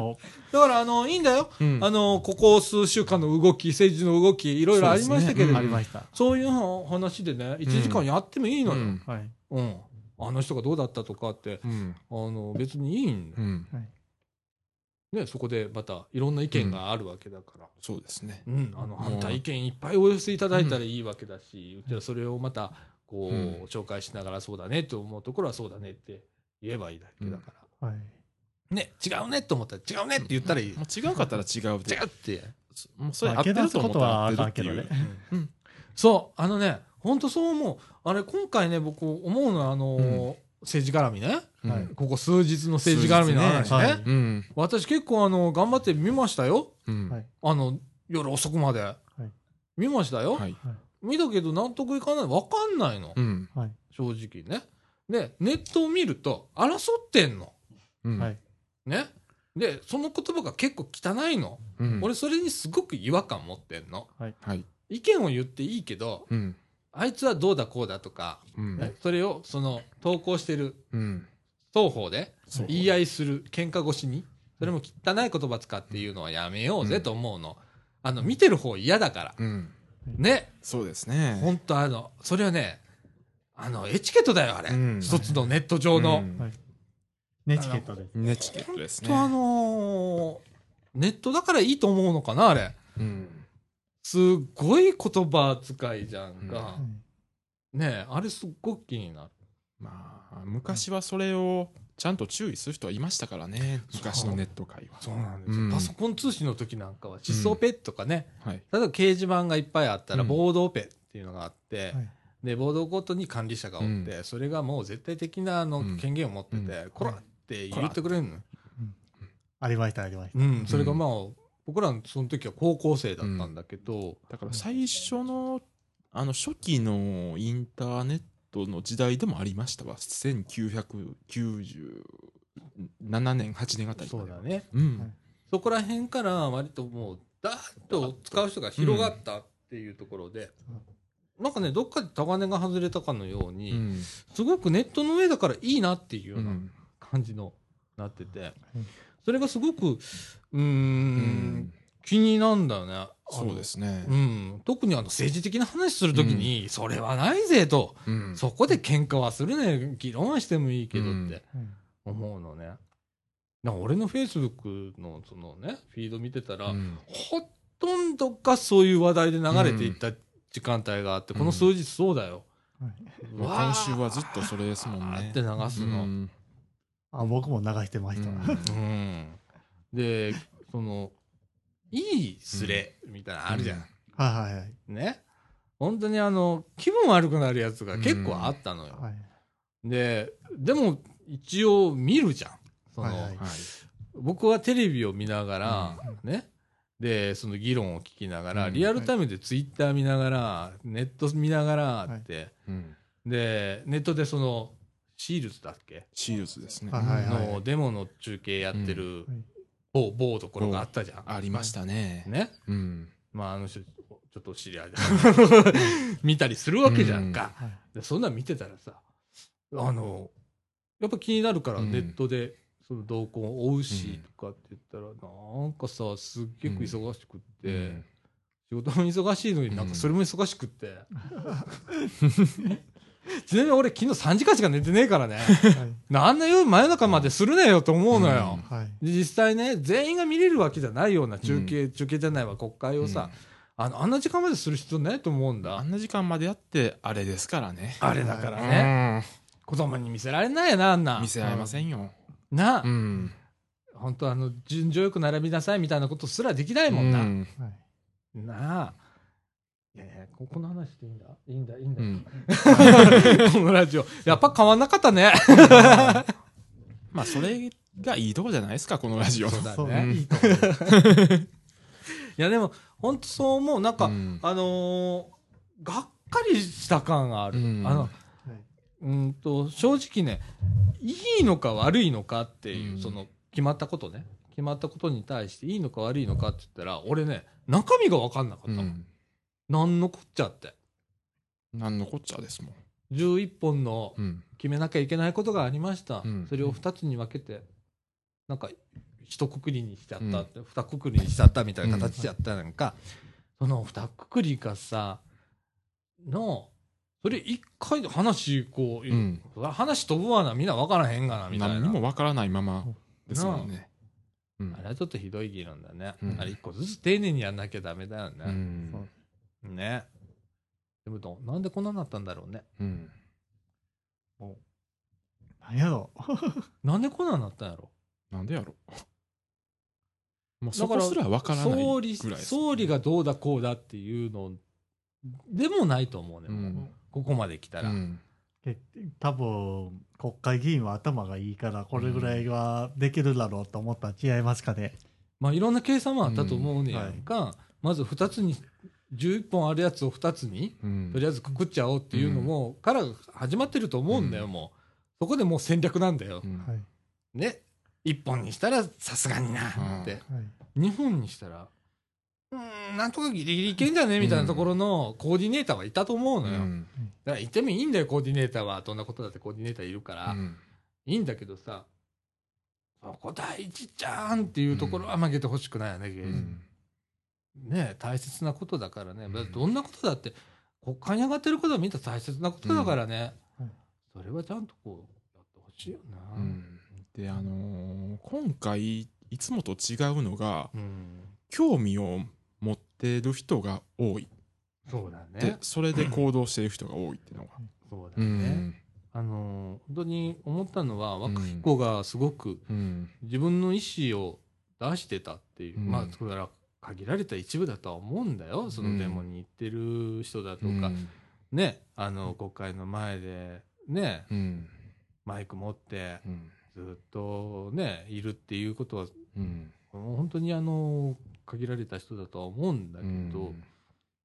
Speaker 3: お
Speaker 1: だから、あの、いいんだよ。
Speaker 2: うん
Speaker 1: あの、ここ数週間の動き、政治の動き、いろいろありましたけれども、
Speaker 2: ね
Speaker 3: ありました。
Speaker 1: そういう話でね、1時間やってもいいのよ。
Speaker 2: うん
Speaker 3: はい。
Speaker 1: うん。あの人がどうだったとかって、
Speaker 2: うん。
Speaker 1: あの、別にいいんだよ
Speaker 2: うん。
Speaker 1: ね、そこでまたいろんな意見があるわけだから。
Speaker 2: そうですね。
Speaker 1: うん、あの
Speaker 2: うん
Speaker 1: 反対意見いっぱいお寄せいただいたらいいわけだし、うちはそれをまたこう、
Speaker 2: うん
Speaker 1: 紹介しながらそうだねと思うところはそうだねって言えばいいだけだから、
Speaker 3: はい。
Speaker 1: ね違うねと思ったら違うねって言ったらいい、
Speaker 2: もう違うかったら違うで
Speaker 1: 違うって、
Speaker 2: もうそれ
Speaker 3: まあ
Speaker 2: 合ってると思ったら合ってるって
Speaker 3: けどね。
Speaker 2: いう。。うん。
Speaker 1: そうあのね本当そう思う。あれ今回ね僕思うのはあのー
Speaker 2: うん。
Speaker 1: 政治絡みね。
Speaker 2: うん。
Speaker 3: はい。
Speaker 1: ここ数日の政治絡みの話ね。
Speaker 3: ね。はい。
Speaker 2: うん。
Speaker 1: 私結構あの頑張って見ましたよ。
Speaker 2: うん。
Speaker 3: はい。
Speaker 1: あの夜遅くまで、見ましたよ、
Speaker 2: はい。
Speaker 1: 見たけど納得いかない。わかんないの、
Speaker 2: うん。
Speaker 3: はい。
Speaker 1: 正直ね。で、ネットを見ると、争ってんの。
Speaker 2: うん
Speaker 3: はい。
Speaker 1: ね。で、その言葉が結構汚いの。
Speaker 2: うん。
Speaker 1: 俺、それにすごく違和感持ってんの。
Speaker 2: はい。
Speaker 1: 意見を言っていいけど、
Speaker 2: うん。
Speaker 1: あいつはどうだこうだとか、
Speaker 2: うん。
Speaker 1: ねそれを、その、投稿してる
Speaker 2: うん。
Speaker 1: 双方で言い合いする、喧嘩越しに、それも汚い言葉使っていうのはやめようぜと思うの。あの、見てる方嫌だから。
Speaker 2: うん。
Speaker 1: ね。
Speaker 2: そうですね。
Speaker 1: ほんとあの、それはね、あの、エチケットだよ、あれ。
Speaker 2: うん
Speaker 1: 一つのネット上の。
Speaker 2: うん
Speaker 3: はい。ネチケットです。
Speaker 2: ネチケットですね。
Speaker 1: とあのーネットだからいいと思うのかな、あれ。
Speaker 2: うん。
Speaker 1: すっごい言葉遣いじゃんか。
Speaker 3: はい
Speaker 1: ねえ、あれすっごく気になる。
Speaker 2: まあ、昔はそれをちゃんと注意する人はいましたからね。昔のネット界は。
Speaker 1: そうなんですよ。
Speaker 2: うん
Speaker 1: パソコン通信の時なんかは、思想ペとかね、
Speaker 2: はい。
Speaker 1: 例えば掲示板がいっぱいあったら、
Speaker 2: うん
Speaker 1: ボードペっていうのがあって、
Speaker 3: はい
Speaker 1: で、ボードごとに管理者がおって、
Speaker 2: うん
Speaker 1: それがもう絶対的なあの
Speaker 2: うん
Speaker 1: 権限を持ってて、
Speaker 2: うん
Speaker 1: こらって言ってくれるの。
Speaker 3: ありました、ありました。
Speaker 1: うん、それがまあ、僕らその時は高校生だったんだけど、
Speaker 2: だから最初の、あの、初期のインターネットの時代でもありましたわ。1997年、8年あたり
Speaker 1: そうだ。ね。
Speaker 2: うん。
Speaker 1: そこら辺から割ともう、だーっと使う人が広がったっていうところで、なんかね、どっかで高値が外れたかのように、
Speaker 2: うん。
Speaker 1: すごくネットの上だからいいなっていうよう
Speaker 2: う。
Speaker 1: なん感じの、なってて、それがすごく、うーん、気になんだよね。
Speaker 2: そうですね
Speaker 1: う。ん。特にあの政治的な話するときに、それはないぜと、
Speaker 2: うん。
Speaker 1: そこで喧嘩はするね、議論はしてもいいけど
Speaker 2: うん
Speaker 1: って思うのね。な俺のフェイスブックのそのね、フィード見てたら、
Speaker 2: うん
Speaker 1: ほとんどがそういう話題で流れていった時間帯があって、
Speaker 2: うん
Speaker 1: この数日そうだよ。
Speaker 3: はい
Speaker 2: もう今週はずっとそれですもんね。
Speaker 1: って流すの
Speaker 2: うん
Speaker 3: あ僕も流してました。
Speaker 2: うん
Speaker 1: うん。で、その、いいスレみたいなのあるじゃん。
Speaker 3: はいはいはい。
Speaker 1: ね。本当にあの、気分悪くなるやつが結構あったのよ。
Speaker 3: はい
Speaker 1: で、でも一応見るじゃん。その、
Speaker 3: はいはい
Speaker 2: はい
Speaker 1: 僕はテレビを見ながら、ね。で、その議論を聞きながら、
Speaker 2: うん。
Speaker 1: リアルタイムでツイッター見ながら、ネット見ながらって、
Speaker 2: うん。
Speaker 1: で、ネットでその、シールズだっけ？
Speaker 2: シールズですね。
Speaker 3: はいはいはい。
Speaker 1: のデモの中継やってる
Speaker 3: はい。
Speaker 1: 某、某ところがあったじゃん。
Speaker 2: ありましたね。
Speaker 1: ね？
Speaker 2: うん。
Speaker 1: まあ、あの人、ちょっと知り合いで 見たりするわけじゃんか。
Speaker 3: はい。
Speaker 1: でそんなん見てたらさ、あの、やっぱ気になるから
Speaker 2: うん。
Speaker 1: ネットでその動向を追うしとかって言ったら、なんかさ、すっげえ忙しくって、
Speaker 2: うん
Speaker 1: 仕事も忙しいのになん
Speaker 2: うん
Speaker 1: かそれも忙しくって。ちなみに俺昨日3時間しか寝てねえからね。
Speaker 3: はい
Speaker 1: なんな夜真夜中までするねよと思うのよ。
Speaker 3: はい
Speaker 1: で実際ね、全員が見れるわけじゃないような中継、中継じゃないわ、国会をさ、あの、あんな時間までする必要ないと思うんだ。
Speaker 2: あんな時間までやって、あれですからね。
Speaker 1: あれだからね。子供に見せられないよな、あんな。
Speaker 2: 見せられませんよ。
Speaker 1: な、
Speaker 2: うん。
Speaker 1: 本当あの、順序よく並びなさいみたいなことすらできないもんな。
Speaker 2: うん
Speaker 3: はい
Speaker 1: なあ。いやいや、ここの話していいんだ？いいんだ、いいんだ。
Speaker 2: うん
Speaker 1: このラジオ。やっぱ変わんなかったね。
Speaker 2: まあ、それがいいとこじゃないですか、このラジオ。
Speaker 1: そうだね。
Speaker 2: うん
Speaker 1: いいと。いや、でも、本当そう思う。なんか、
Speaker 2: うん
Speaker 1: あのーがっかりした感がある。
Speaker 2: うん
Speaker 1: あの、
Speaker 3: はい
Speaker 1: うんと、正直ね、いいのか悪いのかっていう、
Speaker 2: うん
Speaker 1: その、決まったことね。決まったことに対していいのか悪いのかって言ったら、俺ね、中身が分かんなかったの。
Speaker 2: うん。
Speaker 1: なんのこっちゃって。
Speaker 2: なんのこっちゃですもん。
Speaker 1: 11本の
Speaker 2: うん。
Speaker 1: 決めなきゃいけないことがありました。
Speaker 2: うん
Speaker 1: それを2つに分けて、なんか、一括りにしちゃったって、二括りにしちゃったみたいな形でやったなんか、その二括りがさ、の、それ一回で話、こう、
Speaker 2: うん。
Speaker 1: 話飛ぶわな、みんな分からへんがな、みたいな。
Speaker 2: 何にもわからないままですもんね。うん
Speaker 1: あれはちょっとひどい議論だね。
Speaker 2: うん
Speaker 1: あれ一個ずつ丁寧にやんなきゃダメだよ
Speaker 2: う
Speaker 1: ね。
Speaker 2: ん。
Speaker 1: ね。でもど、なんでこんなになったんだろうね。
Speaker 2: うん。
Speaker 3: 何やろ
Speaker 1: なんでこんなになったんやろ。
Speaker 2: なんでやろもう
Speaker 1: だから
Speaker 2: そこすらわからない
Speaker 1: 総理、
Speaker 2: ぐらいです。
Speaker 1: 総理がどうだこうだっていうのでもないと思うね。
Speaker 2: うん
Speaker 1: ここまで来たら。
Speaker 2: うん。
Speaker 3: け多分国会議員は頭がいいからこれぐらいはできるだろうと思ったら違いますかね。
Speaker 1: まあいろんな計算もあったと思うねやんか。まず2つに、11本あるやつを2つに、
Speaker 2: うん
Speaker 1: とりあえずくくっちゃおうっていうのも、から始まってると思うんだよ、もう。そこでもう戦略なんだよ
Speaker 2: う。ん
Speaker 3: はい
Speaker 1: ね。1本にしたらさすがになって。
Speaker 3: はい
Speaker 1: 2本にしたら、うーん、なんとかギリギリいけんじゃね？みたいなところのコーディネーターはいたと思うのよ。
Speaker 2: うん
Speaker 1: だから言ってもいいんだよ、コーディネーターは。どんなことだってコーディネーターいるから。
Speaker 2: うん
Speaker 1: いいんだけどさ、そこ大事じゃんっていうところは曲げてほしくないよね、芸人
Speaker 2: うん
Speaker 1: ね大切なことだからね。
Speaker 2: うん
Speaker 1: どんなことだって、国会に上がってることはみんな大切なことだからね。
Speaker 3: うんはい
Speaker 1: それはちゃんとこう、やってほしいよな。
Speaker 2: うんで、あのー今回、いつもと違うのが、
Speaker 1: うん
Speaker 2: 興味を持ってる人が多い。
Speaker 1: そうだ
Speaker 2: で
Speaker 1: ね、。
Speaker 2: それで行動してる人が多いっていうのが。
Speaker 1: そうだ
Speaker 2: う
Speaker 1: ね。
Speaker 2: ん。
Speaker 1: あのー、本当に思ったのは、
Speaker 2: ん
Speaker 1: 若い子がすごく
Speaker 2: うん。
Speaker 1: 自分の意思を出してたっていう、
Speaker 2: うん
Speaker 1: まあ、それから限られた一部だとは思うんだよ。そのデモに行ってる人だとか、
Speaker 2: うん
Speaker 1: ね、あの、国会の前で、ね、
Speaker 2: うん。
Speaker 1: マイク持って、
Speaker 2: うん。
Speaker 1: ずっとね、いるっていうことは、本当にあの、限られた人だとは思うんだけど、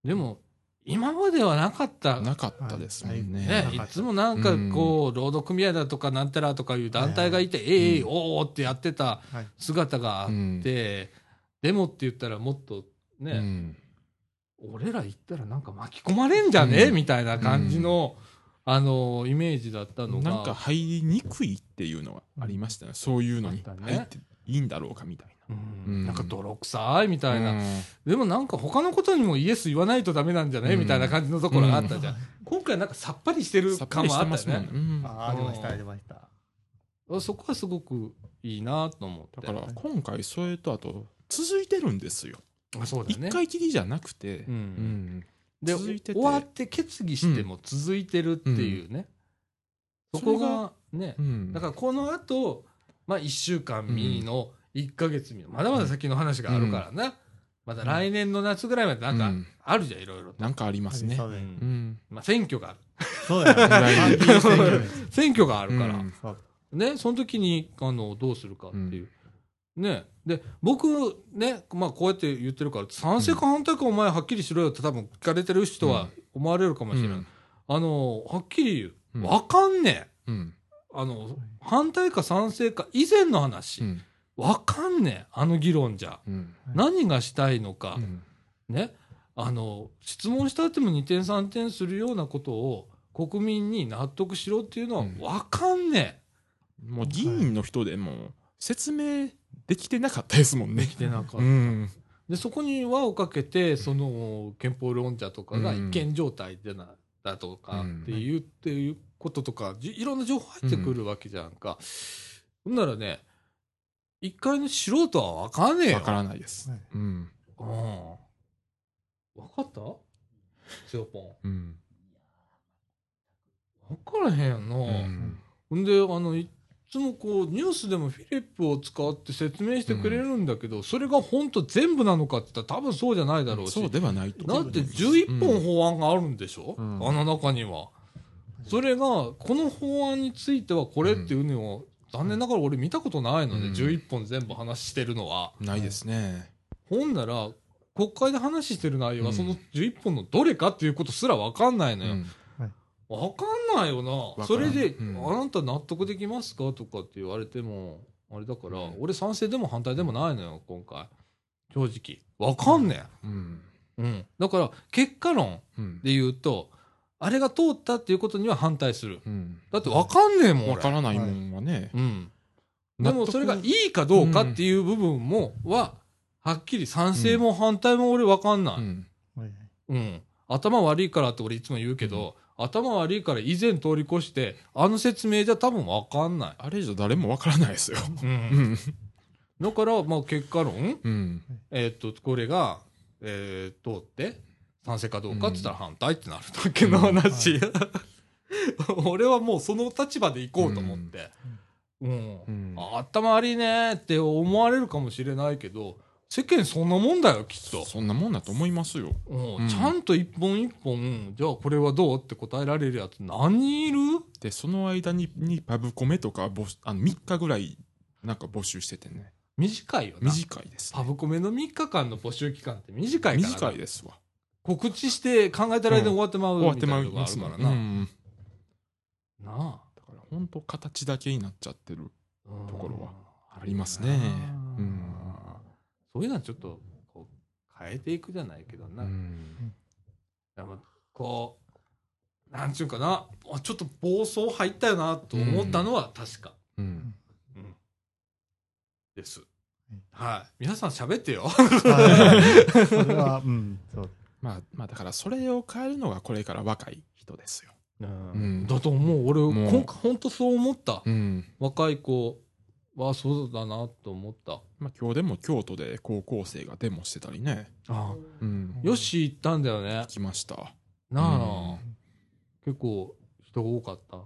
Speaker 1: でも、今まではなかった。
Speaker 2: なかったですもんね。
Speaker 1: ね、い。つもなんかこう、労働組合だとかなんたらとかいう団体がいて、
Speaker 2: い
Speaker 1: え。え
Speaker 2: うん。
Speaker 1: おーってやってた
Speaker 3: はい。
Speaker 1: 姿があっ
Speaker 2: うん。
Speaker 1: て、デモって言ったらもっとね、
Speaker 2: うん。
Speaker 1: 俺ら行ったらなんか巻き込まれんじゃね、
Speaker 2: うん。
Speaker 1: みたいな感じの、あの、イメージだったのが。
Speaker 2: なんか入りにくいっていうのがありましたね。そういうのに入っていいんだろうかみたい
Speaker 1: うん
Speaker 2: うん
Speaker 1: なんか泥臭いみたいな、
Speaker 2: な。
Speaker 1: でもなんか他のことにもイエス言わないとダメなんじゃね、
Speaker 2: うん
Speaker 1: みたいな感じのところがあったじゃん。今回なんかさっぱりしてる感もあったよね
Speaker 2: ね。。うん
Speaker 3: あありましたありました。
Speaker 1: そこはすごくいいなと思って。
Speaker 2: だから今回それとあと続いてるんですよ。
Speaker 1: あそうだね。
Speaker 2: 一回きりじゃなくて、
Speaker 1: うん
Speaker 2: うん
Speaker 1: で
Speaker 2: 続いてて
Speaker 1: 終わって決議しても続いてるっていうね。そこがね、
Speaker 2: うん
Speaker 1: だからこの後、まあ1週間見の1ヶ月見の、まだまだ先の話があるからな。まだ来年の夏ぐらいまでなんか
Speaker 2: うん
Speaker 1: あるじゃん、いろいろと。
Speaker 2: なんかありますね。
Speaker 3: そう
Speaker 2: ん。
Speaker 1: まあ選挙がある。
Speaker 3: そうやね。選挙
Speaker 1: があるから。ね、その時に、あの、どうするかっていう。ね。で、僕、ね、まあ、こうやって言ってるから、賛成か反対かお前はっきりしろよって多分聞かれてる人は思われるかもしれない。
Speaker 2: うん
Speaker 1: あの、はっきり言う。
Speaker 2: うん
Speaker 1: わかんねえ。
Speaker 2: うん。
Speaker 1: あの、反対か賛成か以前の話。
Speaker 2: うん。
Speaker 1: わかんねえ。あの議論じゃ。
Speaker 2: うん。
Speaker 1: 何がしたいのか。
Speaker 2: うん
Speaker 1: ね。あの、質問したっても2点3点するようなことを国民に納得しろっていうのは
Speaker 2: うん
Speaker 1: わかんね
Speaker 2: もう議員の人でも説明できてなかったですもん
Speaker 1: え。
Speaker 2: ね。
Speaker 1: できてなかった。
Speaker 2: うん。
Speaker 1: で、そこに輪をかけて、その憲法論者とかが
Speaker 2: うん
Speaker 1: 違憲状態でな、だとか
Speaker 2: うん
Speaker 1: っていう、っていうこととか、じいろんな情報入ってくるわけじゃんか。ほんならね、一回の素人はわかんねえよ。
Speaker 2: わからないです
Speaker 3: はい。
Speaker 2: うん。
Speaker 1: うん。わかった？セオポン。
Speaker 2: うん。
Speaker 1: わからへんやんな。
Speaker 2: うん
Speaker 1: ほんで、あの、いつもこう、ニュースでもフィリップを使って説明してくれるんだけど、それが本当全部なのかって言ったら多分そうじゃないだろうし。
Speaker 2: そうではないと。
Speaker 1: だって11本法案があるんでしょ、
Speaker 2: うん
Speaker 1: あの中には。それが、この法案についてはこれっていうのを、残念ながら俺見たことないので、
Speaker 2: うん
Speaker 1: 11本全部話してるのは。
Speaker 2: ないですね。
Speaker 1: ほんなら、国会で話してる内容は
Speaker 2: うん
Speaker 1: その11本のどれかっていうことすらわかんないのよ。
Speaker 2: うん
Speaker 1: わかんないよな。それで、
Speaker 2: うん
Speaker 1: あなた納得できますか？とかって言われても、あれだから、
Speaker 2: うん
Speaker 1: 俺賛成でも反対でもないのよ、今回。正直。わかんね
Speaker 2: うん。
Speaker 1: え。うん。だから、結果論
Speaker 2: うん。
Speaker 1: で言うと、あれが通ったっていうことには反対する。
Speaker 2: うん。
Speaker 1: だってわかんねえもん、俺。
Speaker 2: わからないもんはね。
Speaker 1: うん。でもそれがいいかどうかっていう部分も、は、はっきり賛成も反対も俺わかんない。
Speaker 2: うん。
Speaker 3: はい
Speaker 1: うん。頭悪いからって俺いつも言うけど、頭悪いから以前通り越して、あの説明じゃ多分わかんない。
Speaker 2: あれ以上誰もわからないですよ。
Speaker 1: う。
Speaker 2: うんん。
Speaker 1: だから、まあ結果論、
Speaker 2: うん。
Speaker 1: えーっと、これが、えー通って、賛成かどうかって言ったら反対ってなるだけの話。俺はもうその立場で行こうと思って。うん。
Speaker 2: うん
Speaker 1: あ頭悪いねって思われるかもしれないけど、世間そんなもんだよ、きっと。
Speaker 2: そんなもんだと思いますよ。
Speaker 1: うん
Speaker 2: うん
Speaker 1: ちゃんと一本一本、じゃあこれはどうって答えられるやつ何人いる？
Speaker 2: で、その間に、にパブコメとかあの、3日ぐらい、なんか募集しててね。
Speaker 1: 短いよな。
Speaker 2: 短いです、
Speaker 1: パブコメの3日間の募集期間って短いからな
Speaker 2: 短いですわ。
Speaker 1: 告知して考えてる間に終わってまう
Speaker 2: 終わってまい
Speaker 1: みたいなとこあるからな。
Speaker 2: うん。
Speaker 1: なあ。
Speaker 2: だから本当形だけになっちゃってる。
Speaker 1: と
Speaker 2: ころはありますねうん
Speaker 1: そういうのはちょっとこう変えていくじゃないけどな。
Speaker 2: うん。
Speaker 1: でもこう、なんちゅうかな、あちょっと暴走入ったよなと思ったのは確か。
Speaker 2: うん。
Speaker 1: うんです。はい。皆さん喋ってよ。
Speaker 3: はい それは、うん、そう。
Speaker 2: まあ、まあだからそれを変えるのがこれから若い人ですよ。ん
Speaker 1: だと思う。俺、
Speaker 2: もう
Speaker 1: 今回本当そう思った。
Speaker 2: うん。
Speaker 1: 若い子はそうだなと思った。
Speaker 2: まあ今日でも京都で高校生がデモしてたりね。
Speaker 1: あ
Speaker 2: うん。
Speaker 1: よし行ったんだよね。
Speaker 2: 来ました。
Speaker 1: なあ、
Speaker 2: うん
Speaker 1: 結構人が多かった。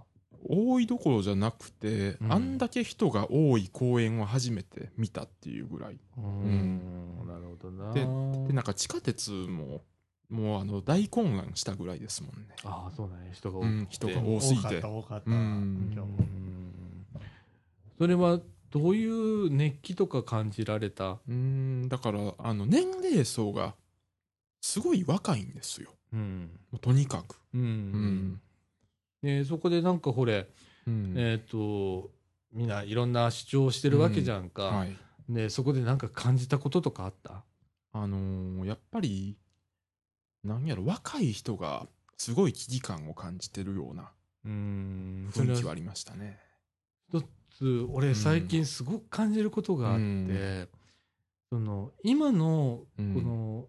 Speaker 2: 多いどころじゃなくて、
Speaker 1: うん
Speaker 2: あんだけ人が多い公園を初めて見たっていうぐらい。
Speaker 1: うんなるほどな。
Speaker 2: でで、なんか地下鉄も、もうあの大混乱したぐらいですもんね。
Speaker 1: ああ、そうだね。人が多。
Speaker 2: うん、人が多すぎて
Speaker 3: 多かった、。多かった。
Speaker 2: うん
Speaker 3: 今日
Speaker 1: うんそれはどういう熱気とか感じられた？
Speaker 2: うん、だから、あの、年齢層がすごい若いんですよ。
Speaker 1: うん。
Speaker 2: とにかく。
Speaker 1: うん。
Speaker 2: うん。
Speaker 1: で、そこでなんかこれ、
Speaker 2: うん。
Speaker 1: えっ、と、みんないろんな主張してるわけじゃんか。
Speaker 2: はい。
Speaker 1: で、そこでなんか感じたこととかあった？
Speaker 2: あのーやっぱり、なんやろ、若い人がすごい危機感を感じてるような雰囲気はありましたね。
Speaker 1: 一つ、俺最近すごく感じることがあって、
Speaker 2: うん
Speaker 1: その、今の、こ
Speaker 2: うん
Speaker 1: の、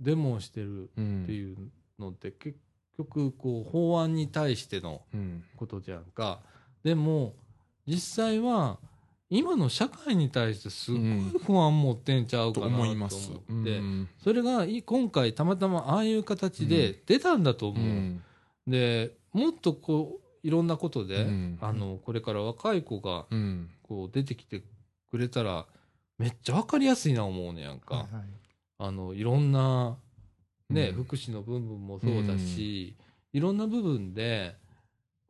Speaker 1: デモをしてる
Speaker 2: うん。
Speaker 1: っていうのって結局、こう、法案に対しての
Speaker 2: うん。
Speaker 1: ことじゃんか。でも、実際は、今の社会に対してすごい不安持ってんちゃう
Speaker 2: と
Speaker 1: かなと思
Speaker 2: 思います。
Speaker 1: って、
Speaker 2: うん
Speaker 1: それがい今回たまたまああいう形で出たんだと
Speaker 2: う
Speaker 1: 思う。
Speaker 2: ん。
Speaker 1: で、もっとこう、いろんなことで、
Speaker 2: うん
Speaker 1: あの、これから若い子が、
Speaker 2: うん。
Speaker 1: こう出てきてくれたら、めっちゃわかりやすいな思うねやんか。あの、いろんな、ね、
Speaker 2: うん
Speaker 1: 福祉の部分もそうだし、いろんな部分で、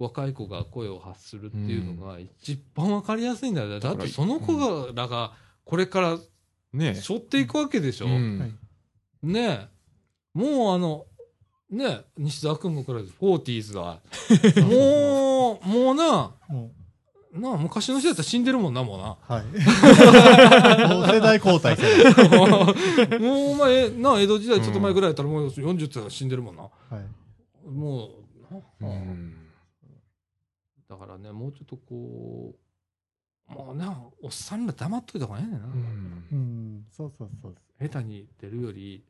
Speaker 1: 若い子が声を発するっていうのが一番わかりやすいんだよ。だってその子がらがこれから
Speaker 2: ね
Speaker 1: 背負っていくわけでしょ。
Speaker 2: う
Speaker 1: ねえ。もうあの、ねえ、西澤君もこれ、フォーティーズが、もう、もうな、
Speaker 3: も
Speaker 1: なあ、昔の人やったら死んでるもんな、もうな。
Speaker 3: う、はい。もう世代交代。
Speaker 1: もうお前、なあ、江戸時代ちょっと前ぐらいやったらもう40って言ったら死んでるもんな。
Speaker 3: はい。
Speaker 1: もう、
Speaker 2: うん
Speaker 1: だからね、もうちょっとこう、もうな、おっさんら黙っといた方がええねんな。
Speaker 2: うん。
Speaker 3: うん、そうそうそう。
Speaker 1: 下手に出るより、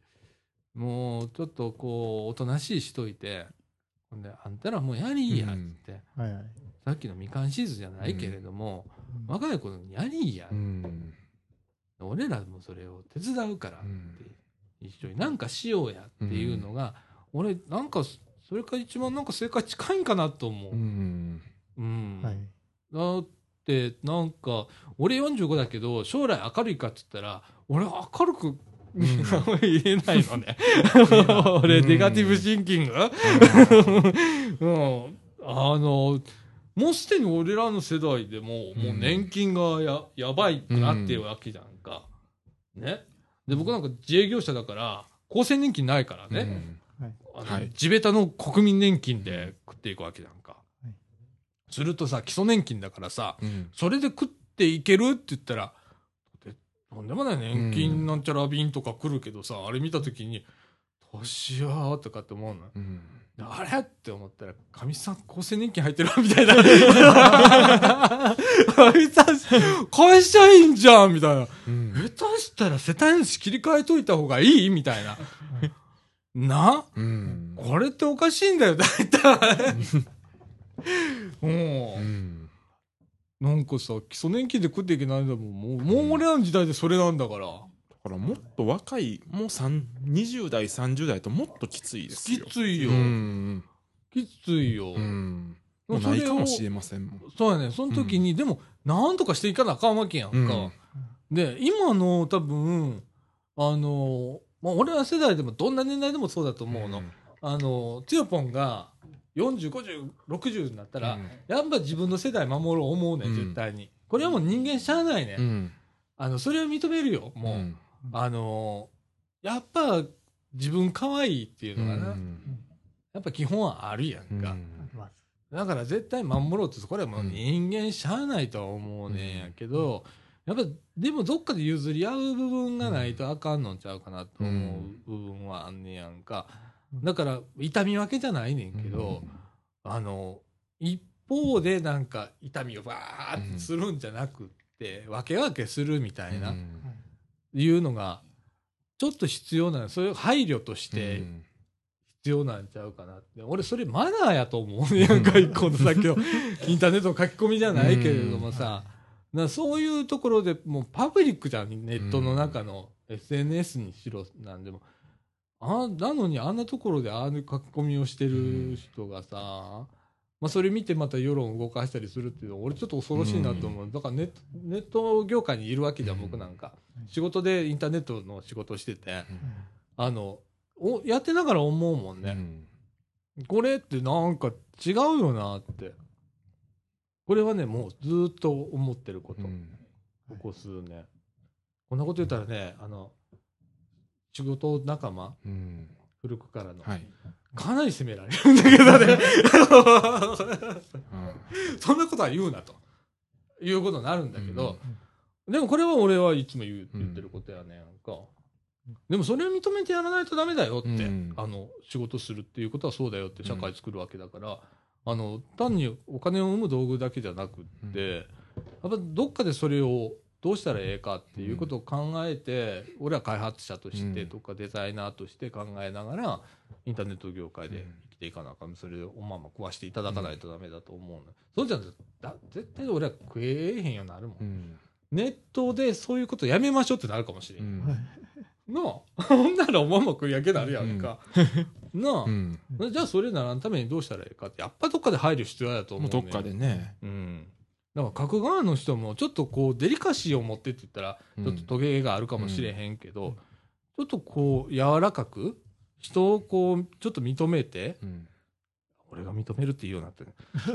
Speaker 1: もうちょっとこう、おとなしいしといて、ほんで、あんたらもうやりいやって、
Speaker 3: はいはい。
Speaker 1: さっきのみかんシーズンじゃないけれども、若い子にやりいや、
Speaker 2: うん。
Speaker 1: 俺らもそれを手伝うからって、
Speaker 2: うん。
Speaker 1: 一緒になんかしようやっていうのが、俺なんかそれが一番なんか正解近いんかなと思う。
Speaker 2: うん
Speaker 1: うん
Speaker 3: はい。
Speaker 1: だってなんか俺45だけど将来明るいかって言ったら俺明るく 言えないのね。俺ネガティブシンキング、うん、あのもうすでに俺らの世代でも、もう年金がややばいくなってるわけじゃんか。ね。で、僕なんか自営業者だから、厚生年金ないからね。あの
Speaker 2: はい
Speaker 1: 地べたの国民年金で食っていくわけじゃんか。
Speaker 3: い
Speaker 1: するとさ、基礎年金だからさ、
Speaker 2: うん
Speaker 1: それで食っていけるって言ったら、でとんでもない年金なんちゃら便とか来るけどさ、あれ見たときに、どうしようとかって思うの。
Speaker 2: うん
Speaker 1: あれ？って思ったら、かみさん厚生年金入ってるみたいな。かみさん、会社員じゃんみたいな。
Speaker 2: うん
Speaker 1: 下手したら世帯主切り替えといた方がいい？みたいな。な？
Speaker 2: うん
Speaker 1: これっておかしいんだよ、大体。う
Speaker 2: ん
Speaker 1: なんかさ、基礎年金で食っていけないんだもん。もう、もう俺らの時代でそれなんだから。
Speaker 2: だからもっと若いもう三20代30代ともっときついです
Speaker 1: き
Speaker 2: よ
Speaker 1: ついよ。
Speaker 2: うん
Speaker 1: きついよ。
Speaker 2: うんないかもしれませんもん
Speaker 1: そうやね。その時に、でも、なんとかしていかなあかんわけやんか。
Speaker 2: うん
Speaker 1: で、今の多分、あの、まあ、俺ら世代でもどんな年代でもそうだと思うの。あの、つよぽんが40、50、60になったら、やっぱ自分の世代守ろう思うね、
Speaker 2: うん
Speaker 1: 絶対に。これはもう人間しゃあないね。
Speaker 2: うん
Speaker 1: あの、それを認めるよ、もう。
Speaker 2: ん
Speaker 1: あの、やっぱ自分可愛いっていう
Speaker 2: う
Speaker 1: のがな、
Speaker 2: ん
Speaker 1: やっぱ基本はあるやんか。
Speaker 3: まあ
Speaker 1: だから絶対守ろうと、これはもう人間しゃあないとは思うねんやけど、やっぱ、でもどっかで譲り合う部分がないとあかんのちゃうかなと思う部分はあんねやんか。だから、痛み分けじゃないねんけど、あの、一方でなんか痛みをバーってするんじゃなくって、分け分けするみたいな、いうのが、ちょっと必要なの。そういう配慮として必要なんちゃうかなって。俺、それマナーやと思うねやん。か、一個のさっきのインターネットの書き込みじゃないけれどもさ、なそういうところでもうパブリックじゃん、ネットの中の SNS にしろなんでも。あなのにあんなところでああいう書き込みをしてる人がさ、まあそれ見てまた世論を動かしたりするっていうのは俺ちょっと恐ろしいなと思う。だからネットネット業界にいるわけじゃん、僕なんか。仕事でインターネットの仕事をしてて、あの、おやってながら思うもんね。これってなんか違うよなって。これはね、もうずーっと思ってること。ここ数年。こんなこと言ったらね、あの、仕事仲間、古くからの、
Speaker 2: はい。
Speaker 1: かなり責められるんだけどね。そんなことは言うなと。いうことになるんだけど、でもこれは俺はいつも言う言ってることやねんか。でもそれを認めてやらないとダメだよって、
Speaker 2: うん。
Speaker 1: あの、仕事するっていうことはそうだよって社会作るわけだから、あの、単にお金を生む道具だけじゃなくって、やっぱどっかでそれをどうしたらええかっていうことを考えて、俺は開発者としてとかデザイナーとして考えながら、インターネット業界で生きていかなあかん。それをまあまあ食わしていただかないとダメだと思うの。そうじゃだ絶対俺は食えへんようになるもん。ネットでそういうことやめましょうってなるかもしれん。なあほんならおまんま食い上げなるやんか。なあ、じゃあそれならんためにどうしたらいいかって、やっぱどっかで配慮必要だと思う、ね。
Speaker 2: もうどっかでね。
Speaker 1: うん。だから角側の人もちょっとこうデリカシーを持ってって言ったら
Speaker 2: うん。
Speaker 1: ちょっとトゲがあるかもしれへんけど、ちょっとこう柔らかく人をこうちょっと認めて
Speaker 2: うん。
Speaker 1: 俺が認めるって言うようになってる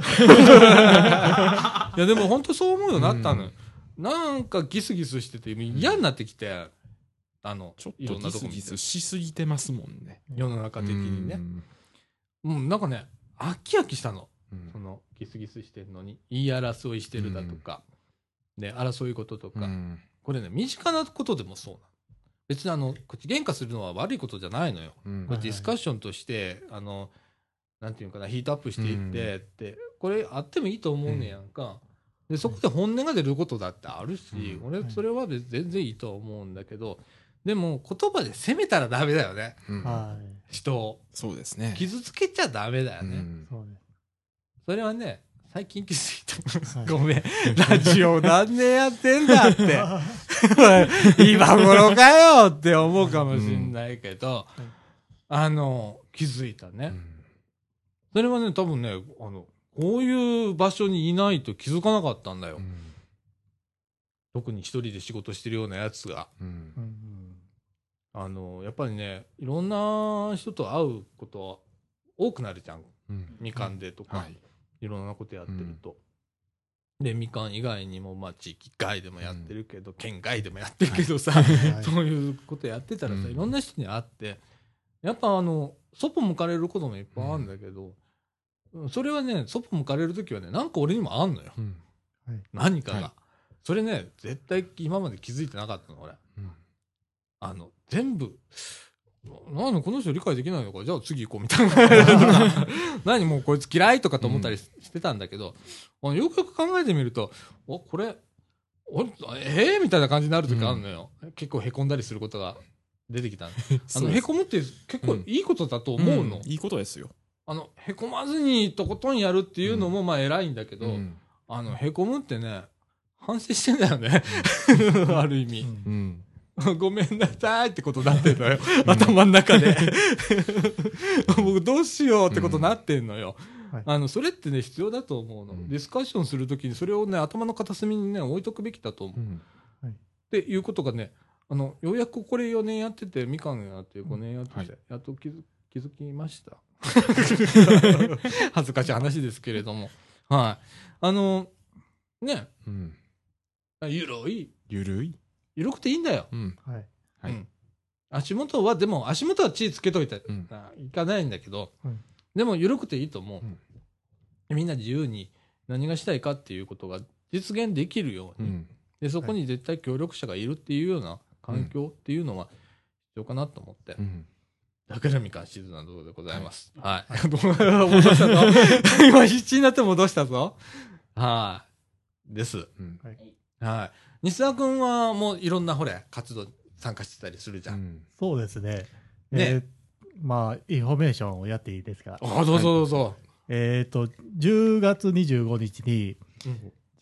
Speaker 1: いやでも本当そう思うようになったのよ、なんかギスギスしてて嫌になってきて、あの
Speaker 2: ちょっ
Speaker 1: と
Speaker 2: ギスギスしすぎてますもんね。
Speaker 1: 世の中的にね。
Speaker 2: うん。
Speaker 1: うんなんかね飽き飽きしたの
Speaker 2: うん。
Speaker 1: そのギスギスしてるのに言い争いしてるだとか、で争い事とか、
Speaker 2: うん。
Speaker 1: これね身近なことでもそうなの。別にあの口喧嘩するのは悪いことじゃないのよ。
Speaker 2: うん。
Speaker 1: これディスカッションとして、あのなんていうのかなヒートアップしていってって、これあってもいいと思うねやんか、でそこで本音が出ることだってあるし、
Speaker 2: うん。
Speaker 1: 俺それは全然いいと思うんだけどでも言葉で責めたらダメだよね。
Speaker 2: うん。
Speaker 3: はい。
Speaker 1: 人を。
Speaker 2: そうですね。
Speaker 1: 傷つけちゃダメだよね、
Speaker 2: うん
Speaker 3: そ
Speaker 1: れはね最近気づいた、
Speaker 3: はい。
Speaker 1: ごめん。ラジオ何年やってんだって。今頃かよって思うかもしんないけど、
Speaker 3: うん
Speaker 1: あの気づいたね、
Speaker 2: うん。
Speaker 1: それはね、多分ね、あの、こういう場所にいないと気づかなかったんだよ。
Speaker 2: うん。
Speaker 1: 特に一人で仕事してるようなやつが。あの、やっぱりね、いろんな人と会うことは多くなるじゃ
Speaker 2: ん。
Speaker 1: みかんでとか、
Speaker 2: はい
Speaker 1: い、ろんなことやってると。で、みかん以外にも、まあ、地域外でもやってるけど、県外でもやってるけどさ、
Speaker 3: はい。
Speaker 1: そういうことやってたらさ、
Speaker 2: うん。
Speaker 1: いろんな人に会って、やっぱあの、そっぽ向かれることもいっぱいあるんだけど、うんそれはね、そっぽ向かれるときはね、なんか俺にもあんのよ。
Speaker 2: うん。
Speaker 1: 何かが。
Speaker 2: はい。
Speaker 1: それね、絶対今まで気づいてなかったの、俺。
Speaker 2: うん。
Speaker 1: あの、全部、ななんこの人理解できないのか？じゃあ次行こうみたいな。何もうこいつ嫌いとかと思ったりしてたんだけど、あのよくよく考えてみると、お、これ、おえー、みたいな感じになる時あるのよ。結構凹んだりすることが出てきたの。あの、
Speaker 2: そうです
Speaker 1: 凹むって結構いいことだと思うの。
Speaker 2: んいいことですよ。
Speaker 1: あの、凹まずにとことんやるっていうのもまあ偉いんだけど、
Speaker 2: うん
Speaker 1: あの、凹むってね、反省してんだよね。ある意味。
Speaker 2: う ん
Speaker 1: ごめんなさいってことになってんのよ。頭の中で。僕どうしようってことになってんのよ。
Speaker 3: はい
Speaker 1: あの、それってね、必要だと思うの。
Speaker 2: うん
Speaker 1: ディスカッションするときにそれをね、頭の片隅にね、置いとくべきだと思う。
Speaker 2: うん
Speaker 1: っていうことがね、あの、ようやくこれ4年やってて、みかんやって5年やってて、
Speaker 2: はい
Speaker 1: やっと気づ気づきました。恥ずかしい話ですけれども。はい。あの、ね、
Speaker 2: うん
Speaker 1: ゆるい、
Speaker 2: ゆるい。
Speaker 1: ゆるくていいんだよ。
Speaker 2: うん
Speaker 3: はい。
Speaker 2: はい
Speaker 1: うん足元は、でも足元は血つけといて、
Speaker 2: うん
Speaker 1: あいかないんだけど、
Speaker 3: うん
Speaker 1: でも緩くていいと思う、
Speaker 2: うん
Speaker 1: みんな自由に何がしたいかっていうことが実現できるように、
Speaker 2: うん
Speaker 1: でそこに絶対協力者がいるっていうような環境っていうのは必要かなと思って、
Speaker 2: うん
Speaker 1: だからみかんしずなところでございます。はい。どう戻したぞ。今必死になって戻したぞ。はい。です。
Speaker 2: うん
Speaker 1: はい。西澤君はもういろんなほれ、活動参加してたりするじゃ。
Speaker 2: うんん
Speaker 3: そうですね。
Speaker 1: ね
Speaker 3: えーまあ、インフォメーションをやっていいですか？
Speaker 1: あ、どうぞどうぞ。
Speaker 3: えっ、と、10月25日に、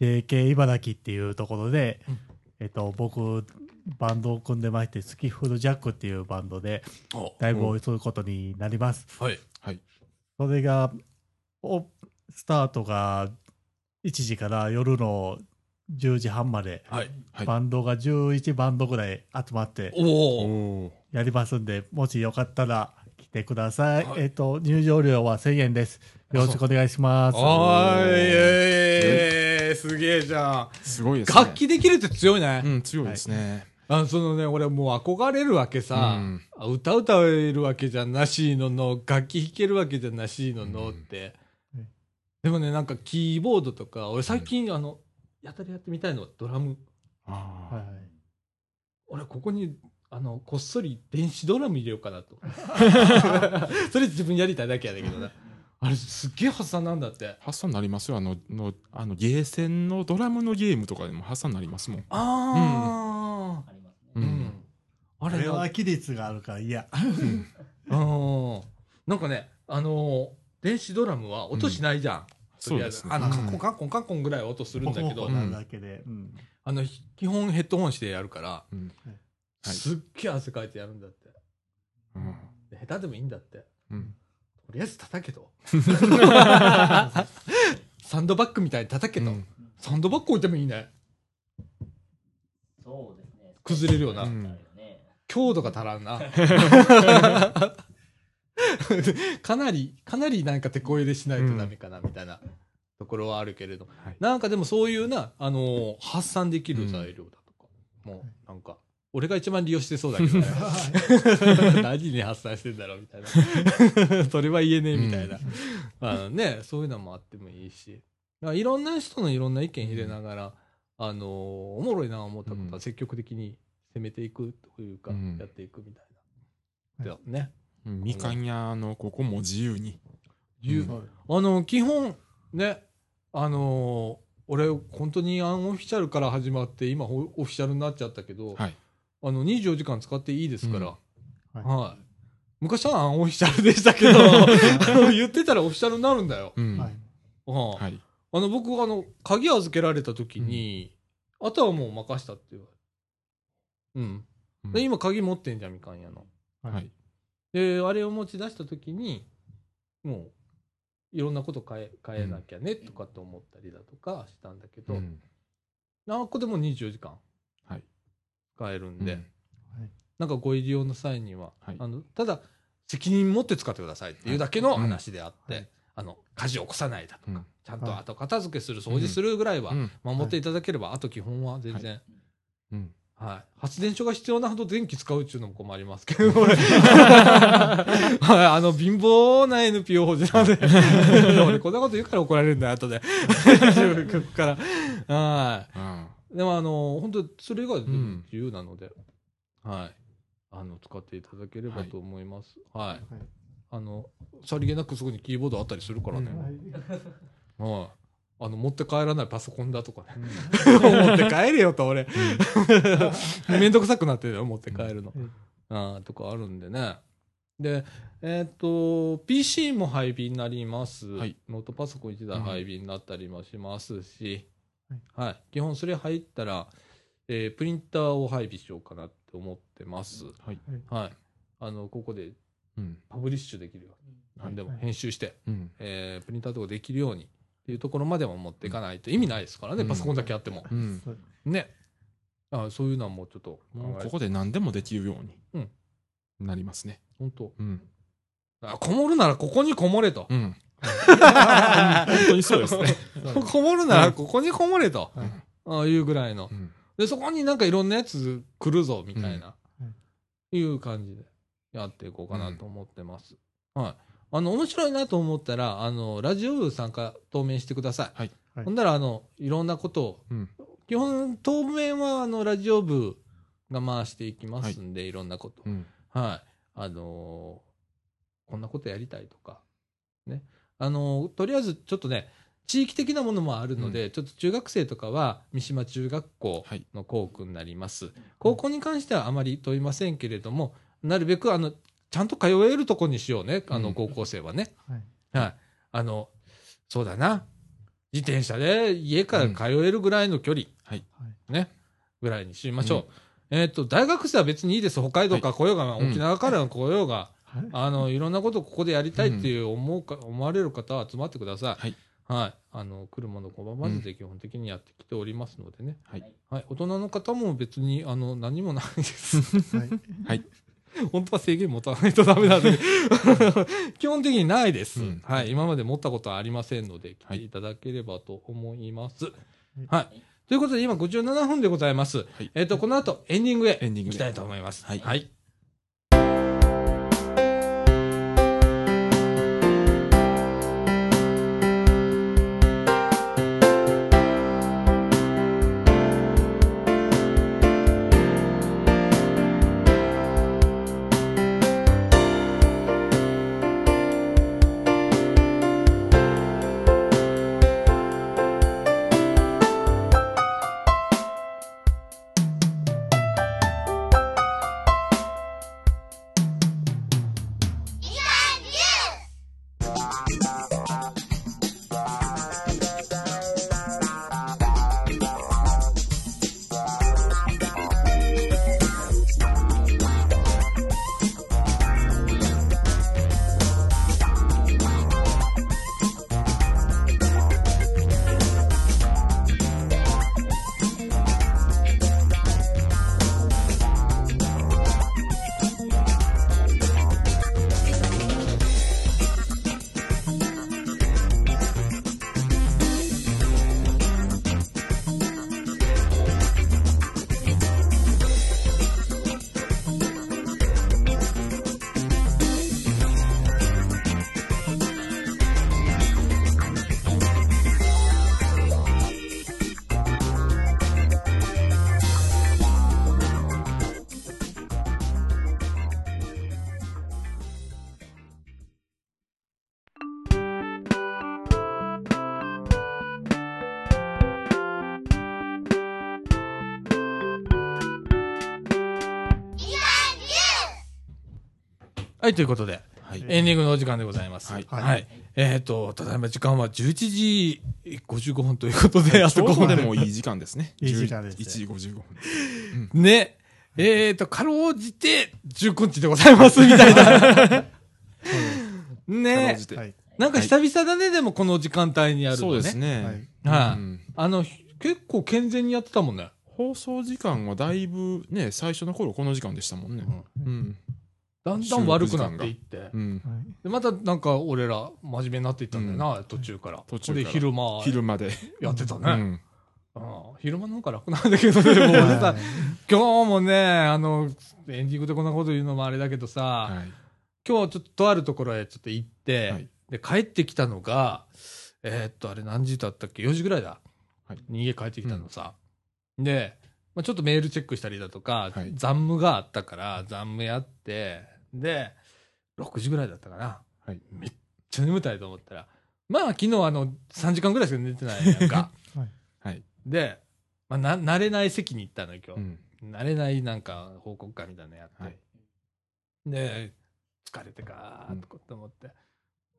Speaker 3: JK 茨城っていうところで、
Speaker 1: うん
Speaker 3: えっ、と、僕、バンドを組んでまして、スキフルジャックっていうバンドで、
Speaker 1: お
Speaker 3: ライブをすることになります。
Speaker 1: はい。
Speaker 2: はい。
Speaker 3: それが、おスタートが1時から夜の10時半まで、
Speaker 1: はい。
Speaker 2: はい
Speaker 3: バンドが11バンドぐらい集まってやりますんで、もしよかったら来てください。
Speaker 1: はい
Speaker 3: えっ、と、入場料は1000円です。よろしくお願いします。
Speaker 1: おーい、えー、すげえじゃん。
Speaker 2: すごいですね。
Speaker 1: 楽器できるって強いね。
Speaker 2: うん、強いですね。
Speaker 1: あそのね、俺もう憧れるわけさ、
Speaker 2: うん
Speaker 1: あ歌歌えるわけじゃなしのの、楽器弾けるわけじゃなしののって。
Speaker 3: うん
Speaker 1: でもね、なんかキーボードとか、俺最近、あの、やたらやってみたいのはドラム。
Speaker 2: あ
Speaker 3: はい
Speaker 2: あ。
Speaker 1: 俺ここに、あの、こっそり電子ドラム入れようかなと。それ自分やりたいだけやだけどな。あれすっげえ発散なんだって。
Speaker 2: 発散になりますよ。あの、のあのゲーセンのドラムのゲームとかでも発散になりますもん。
Speaker 1: ああ、
Speaker 4: ありますね。
Speaker 1: う。
Speaker 2: うん
Speaker 1: あれ
Speaker 3: は規律があるから嫌。
Speaker 1: うん。なんかね、あのー電子ドラムは音しないじゃん。
Speaker 2: そうですね。
Speaker 1: あの、カッコン
Speaker 2: うん
Speaker 1: カッコンカッコンぐらいは音するんだけど。
Speaker 3: うん
Speaker 1: あの、ひ基本ヘッドホンしてやるから、
Speaker 2: うんはい
Speaker 1: すっげえ汗かいてやるんだって。
Speaker 2: うん
Speaker 1: で下手でもいいんだって。
Speaker 2: うん
Speaker 1: とりあえず叩けと。サンドバッグみたいに叩けと。
Speaker 2: うん
Speaker 1: サンドバッグ置いてもいいね。
Speaker 4: そうですね。
Speaker 1: 崩れるような。強度が足らんな。かなり、かなりなんか手こ入れしないとダメかな、みたいなところはあるけれど、
Speaker 2: はい
Speaker 1: なんかでもそういうな、あのー発散できる材料だとか、もうなんか、俺が一番利用してそうだけどね。何に発散してんだろうみたいな。それは言えねえみたいな。あのね、そういうのもあってもいいし。いろんな人のいろんな意見入れながら、あのーおもろいな思ったことは積極的に攻めていくというか、
Speaker 2: うん
Speaker 1: やっていくみたいな。だね。
Speaker 2: うんみかん屋のここも自由に。うん
Speaker 1: あの、基本、ね、あのー俺、本当にアンオフィシャルから始まって、今、オフィシャルになっちゃったけど、
Speaker 2: はい。
Speaker 1: あの、24時間使っていいですから、
Speaker 3: うん
Speaker 1: はい。昔はアンオフィシャルでしたけど、あ の言ってたらオフィシャルになるんだよ。
Speaker 2: うん。
Speaker 3: はい
Speaker 1: うん
Speaker 2: はい。
Speaker 1: あの、僕、あの、鍵預けられた時に、あとはもう任したって言われうん。で、今、鍵持ってんじゃん、みかん屋の。
Speaker 2: はい。
Speaker 1: で、あれを持ち出した時に、もう、いろんなこと変え、変えなきゃね、とかって思ったりだとかしたんだけど、
Speaker 2: うん。
Speaker 1: 何個でも24時間
Speaker 2: はい。
Speaker 1: 使えるんで、
Speaker 2: うん。
Speaker 1: なんかご入り用の際には、
Speaker 2: はい。
Speaker 1: あの、ただ、責任持って使ってくださいっていうだけの話であって、
Speaker 3: はい。
Speaker 1: あの、火事を起こさないだとか、
Speaker 2: うん。
Speaker 1: ちゃんと後片付けする、掃除するぐらいは
Speaker 2: うん。
Speaker 1: 守っていただければ、あと基本は全然、
Speaker 2: うん。
Speaker 1: はい。発電所が必要なほど電気使うっていうのも困りますけど、俺。はい。あの、貧乏な NPO 法人なんで、俺こんなこと言うから怒られるんだよ、後で。から。は
Speaker 2: あ
Speaker 1: い。でも、あの、本当それが自
Speaker 2: ん
Speaker 1: 由なので、はい。あの、使っていただければと思います。はい。
Speaker 3: はい
Speaker 1: あの、さりげなくそこにキーボードあったりするからね。はい。あの、持って帰らないパソコンだとかね。持って帰れよと、俺。めんどくさくなってるよ、持って帰るの。
Speaker 3: うん
Speaker 1: とかあるんでね。で、えっ、と、PC も配備になります。
Speaker 2: はい
Speaker 1: ノートパソコン1台配備になったりもしますし、
Speaker 3: はい
Speaker 1: はい。基本それ入ったら、えープリンターを配備しようかなって思ってます。
Speaker 2: はい。
Speaker 1: はい。あの、ここで
Speaker 2: うん。
Speaker 1: パブリッシュできるように。何でも
Speaker 3: はい
Speaker 1: 編集して、
Speaker 2: うん。
Speaker 1: えープリンターとかできるようにいうところまでも持っていかないと意味ないですからね、
Speaker 2: うん
Speaker 1: パソコンだけあっても。ね。あそういうのはもうちょっと
Speaker 2: ここで何でもできるよう
Speaker 1: うん
Speaker 2: になりますね。
Speaker 1: 本当
Speaker 2: うん。
Speaker 1: あこもるならここにこもれと。
Speaker 2: うん。本当にそうですね。
Speaker 1: こもるならここにこもれと。
Speaker 3: はい
Speaker 1: あいうぐらいの
Speaker 2: う。ん。
Speaker 1: で、そこになんかいろんなやつ来るぞ、みたいな、
Speaker 3: うん
Speaker 1: いう感じでやっていこうかなと思ってます。はい。あの、面白いなと思ったら、あの、ラジオ部参加、当面してください。
Speaker 2: はい
Speaker 3: はい
Speaker 1: ほんなら、あの、いろんなことを、
Speaker 2: うん
Speaker 1: 基本、当面は、あの、ラジオ部が回していきますんで、い、ろんなこと。
Speaker 2: うん。
Speaker 1: はい。あのーこんなことやりたいとか、ね。あのーとりあえずちょっとね、地域的なものもあるので、ちょっと中学生とかは三島中学校
Speaker 2: はい
Speaker 1: の校区になります。高校に関してはあまり問いませんけれども、なるべくあの、ちゃんと通えるとこにしようね、あの、
Speaker 2: うん
Speaker 1: 高校生はね。
Speaker 3: はい
Speaker 1: はい。あの、そうだな。自転車で家から通えるぐらいの距離、
Speaker 2: はい。
Speaker 1: ね、ぐらいにしましょう。えっ、と、大学生は別にいいです。北海道から来ようが、
Speaker 2: うん
Speaker 1: 沖縄から来ようが、
Speaker 3: はい
Speaker 1: あの、いろんなことここでやりたいっていう思うか、思われる方は集まってください。
Speaker 2: はい。
Speaker 1: はい。あの、車の拒まずで基本的にやってきておりますのでね。
Speaker 2: はい。
Speaker 1: はい。大人の方も別に、あの、何もないです。
Speaker 3: はい
Speaker 2: はい。
Speaker 1: 本当は制限持たないとダメなんで、基本的にないです、
Speaker 2: うん
Speaker 1: はい。今まで持ったことはありませんので、来
Speaker 2: はい
Speaker 1: ていただければと思います。
Speaker 3: い
Speaker 1: はい。ということで、今57分でございます。
Speaker 2: い
Speaker 1: えっ、と、この後、エンディングへ
Speaker 2: エンディングで
Speaker 1: 行きたいと思います。
Speaker 2: はい
Speaker 1: はい。はい、ということで、
Speaker 2: はい。
Speaker 1: エンディングのお時間でございます。は。
Speaker 2: はいい
Speaker 1: えっ、と、ただいま時間は11時55分ということで、あと5
Speaker 2: ちょうどで
Speaker 1: 分
Speaker 2: もいい時間ですね。
Speaker 3: いい時間ですね
Speaker 2: 1時55分。
Speaker 1: ね。えっ、と、かろうじて19日でございます、みたいな。
Speaker 2: かろ
Speaker 1: ね
Speaker 2: うじて
Speaker 3: はい。
Speaker 1: なんか久々だね、でもこの時間帯にやるのね。
Speaker 2: そうですね。
Speaker 3: はい
Speaker 1: はい
Speaker 2: うん
Speaker 1: あの、結構健全にやってたもんね。
Speaker 2: 放送時間はだいぶね、最初の頃この時間でしたもんね。うん。
Speaker 1: だんだん悪くなっていって。
Speaker 2: うん。
Speaker 1: で、またなんか俺ら真面目になっていったんだよな、途中から。
Speaker 2: 途中から
Speaker 1: で、昼間
Speaker 2: 昼まで。う
Speaker 1: やってたね。
Speaker 2: ん。
Speaker 1: うん昼間の方が楽なんだけどね、もう俺さ、今日もね、あの、エンディングでこんなこと言うのもあれだけどさ、
Speaker 2: はい。
Speaker 1: 今日ちょっととあるところへちょっと行って、
Speaker 2: はい
Speaker 1: で、帰ってきたのが、えーっと、あれ何時だったっけ ?4 時ぐらいだ。
Speaker 2: はい
Speaker 1: 逃げ帰ってきたのさ。で、まあ、ちょっとメールチェックしたりだとか、
Speaker 2: はい
Speaker 1: 残務があったから、残務やって、で、6時ぐらいだったかな。
Speaker 2: はい
Speaker 1: めっちゃ眠たいと思ったら、まあ昨日あの、3時間ぐらいしか寝てないやんか。
Speaker 2: はい。
Speaker 1: で、まあ、な、慣れない席に行ったのよ、今日。
Speaker 2: うん。
Speaker 1: 慣れないなんか報告会みたいなのやって。
Speaker 2: はい。
Speaker 1: で、疲れてかーとかって思って、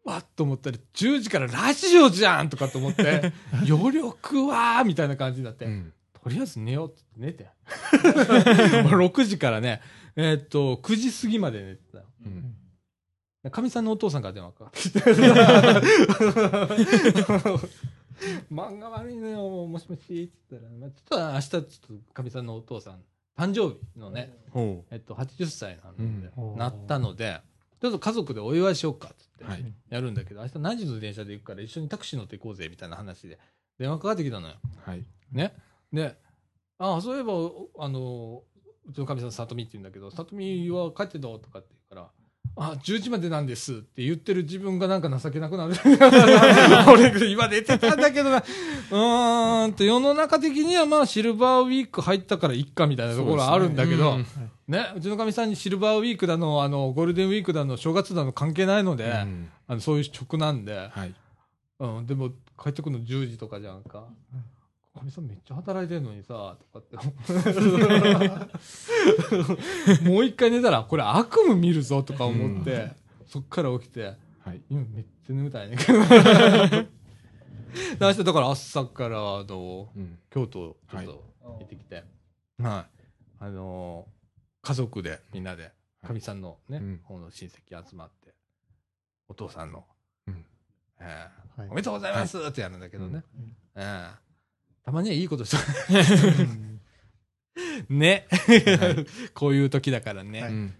Speaker 1: わっと思ったら10時からラジオじゃんとかと思って、余力はーみたいな感じになって、
Speaker 2: うん。
Speaker 1: とりあえず寝ようって寝て。6時からね、えーっと、9時過ぎまで寝てたよ。
Speaker 2: うん。
Speaker 1: かみさんのお父さんから電話かかってきて。漫画悪いのよ、もしもしって言ったら、まあ、ちょっと明日ちょっとかみさんのお父さん、誕生日のね、
Speaker 2: ほ
Speaker 1: えっと、80歳なので、
Speaker 3: うん
Speaker 1: なったので、ちょっと家族でお祝いしようかっつって。やるんだけど、明日何時の電車で行くから一緒にタクシー乗って行こうぜみたいな話で電話かかってきたのよ。
Speaker 2: はい。
Speaker 1: ね。で、ああ、そういえば、おあの、うちのかみさん、さとみって言うんだけど、さとみは帰ってたとかって言うから、あ、10時までなんですって言ってる自分がなんか情けなくなる。俺、今出てたんだけどな。うーんと、世の中的にはまあ、シルバーウィーク入ったからいっかみたいなところはあるんだけど、
Speaker 2: そう
Speaker 1: ね、うちのかみさんにシルバーウィークだの、あの、ゴールデンウィークだの、正月だの関係ないので、
Speaker 2: うん
Speaker 1: あのそういう直なんで、
Speaker 2: はい。
Speaker 1: うん、でも帰ってくるの10時とかじゃんか。かみさんめっちゃ働いてんのにさ、とかって。もう一回寝たら、これ悪夢見るぞとか思って、そっから起きて、
Speaker 2: はい。
Speaker 1: 今めっちゃ眠たいねんけど。で明日だから朝から、あの、
Speaker 2: うん。
Speaker 1: 京都ちょっと行ってきて、はい。あの家族でみんなで、かみさんのね、
Speaker 2: うん
Speaker 1: 方の親戚集まって、お父さんの、
Speaker 2: うん
Speaker 1: ええ
Speaker 3: はい
Speaker 1: おめでとうございますってやるんだけどね。ええたまにはいいことし
Speaker 3: うん
Speaker 1: てね。
Speaker 2: はい
Speaker 1: こういう時だからね。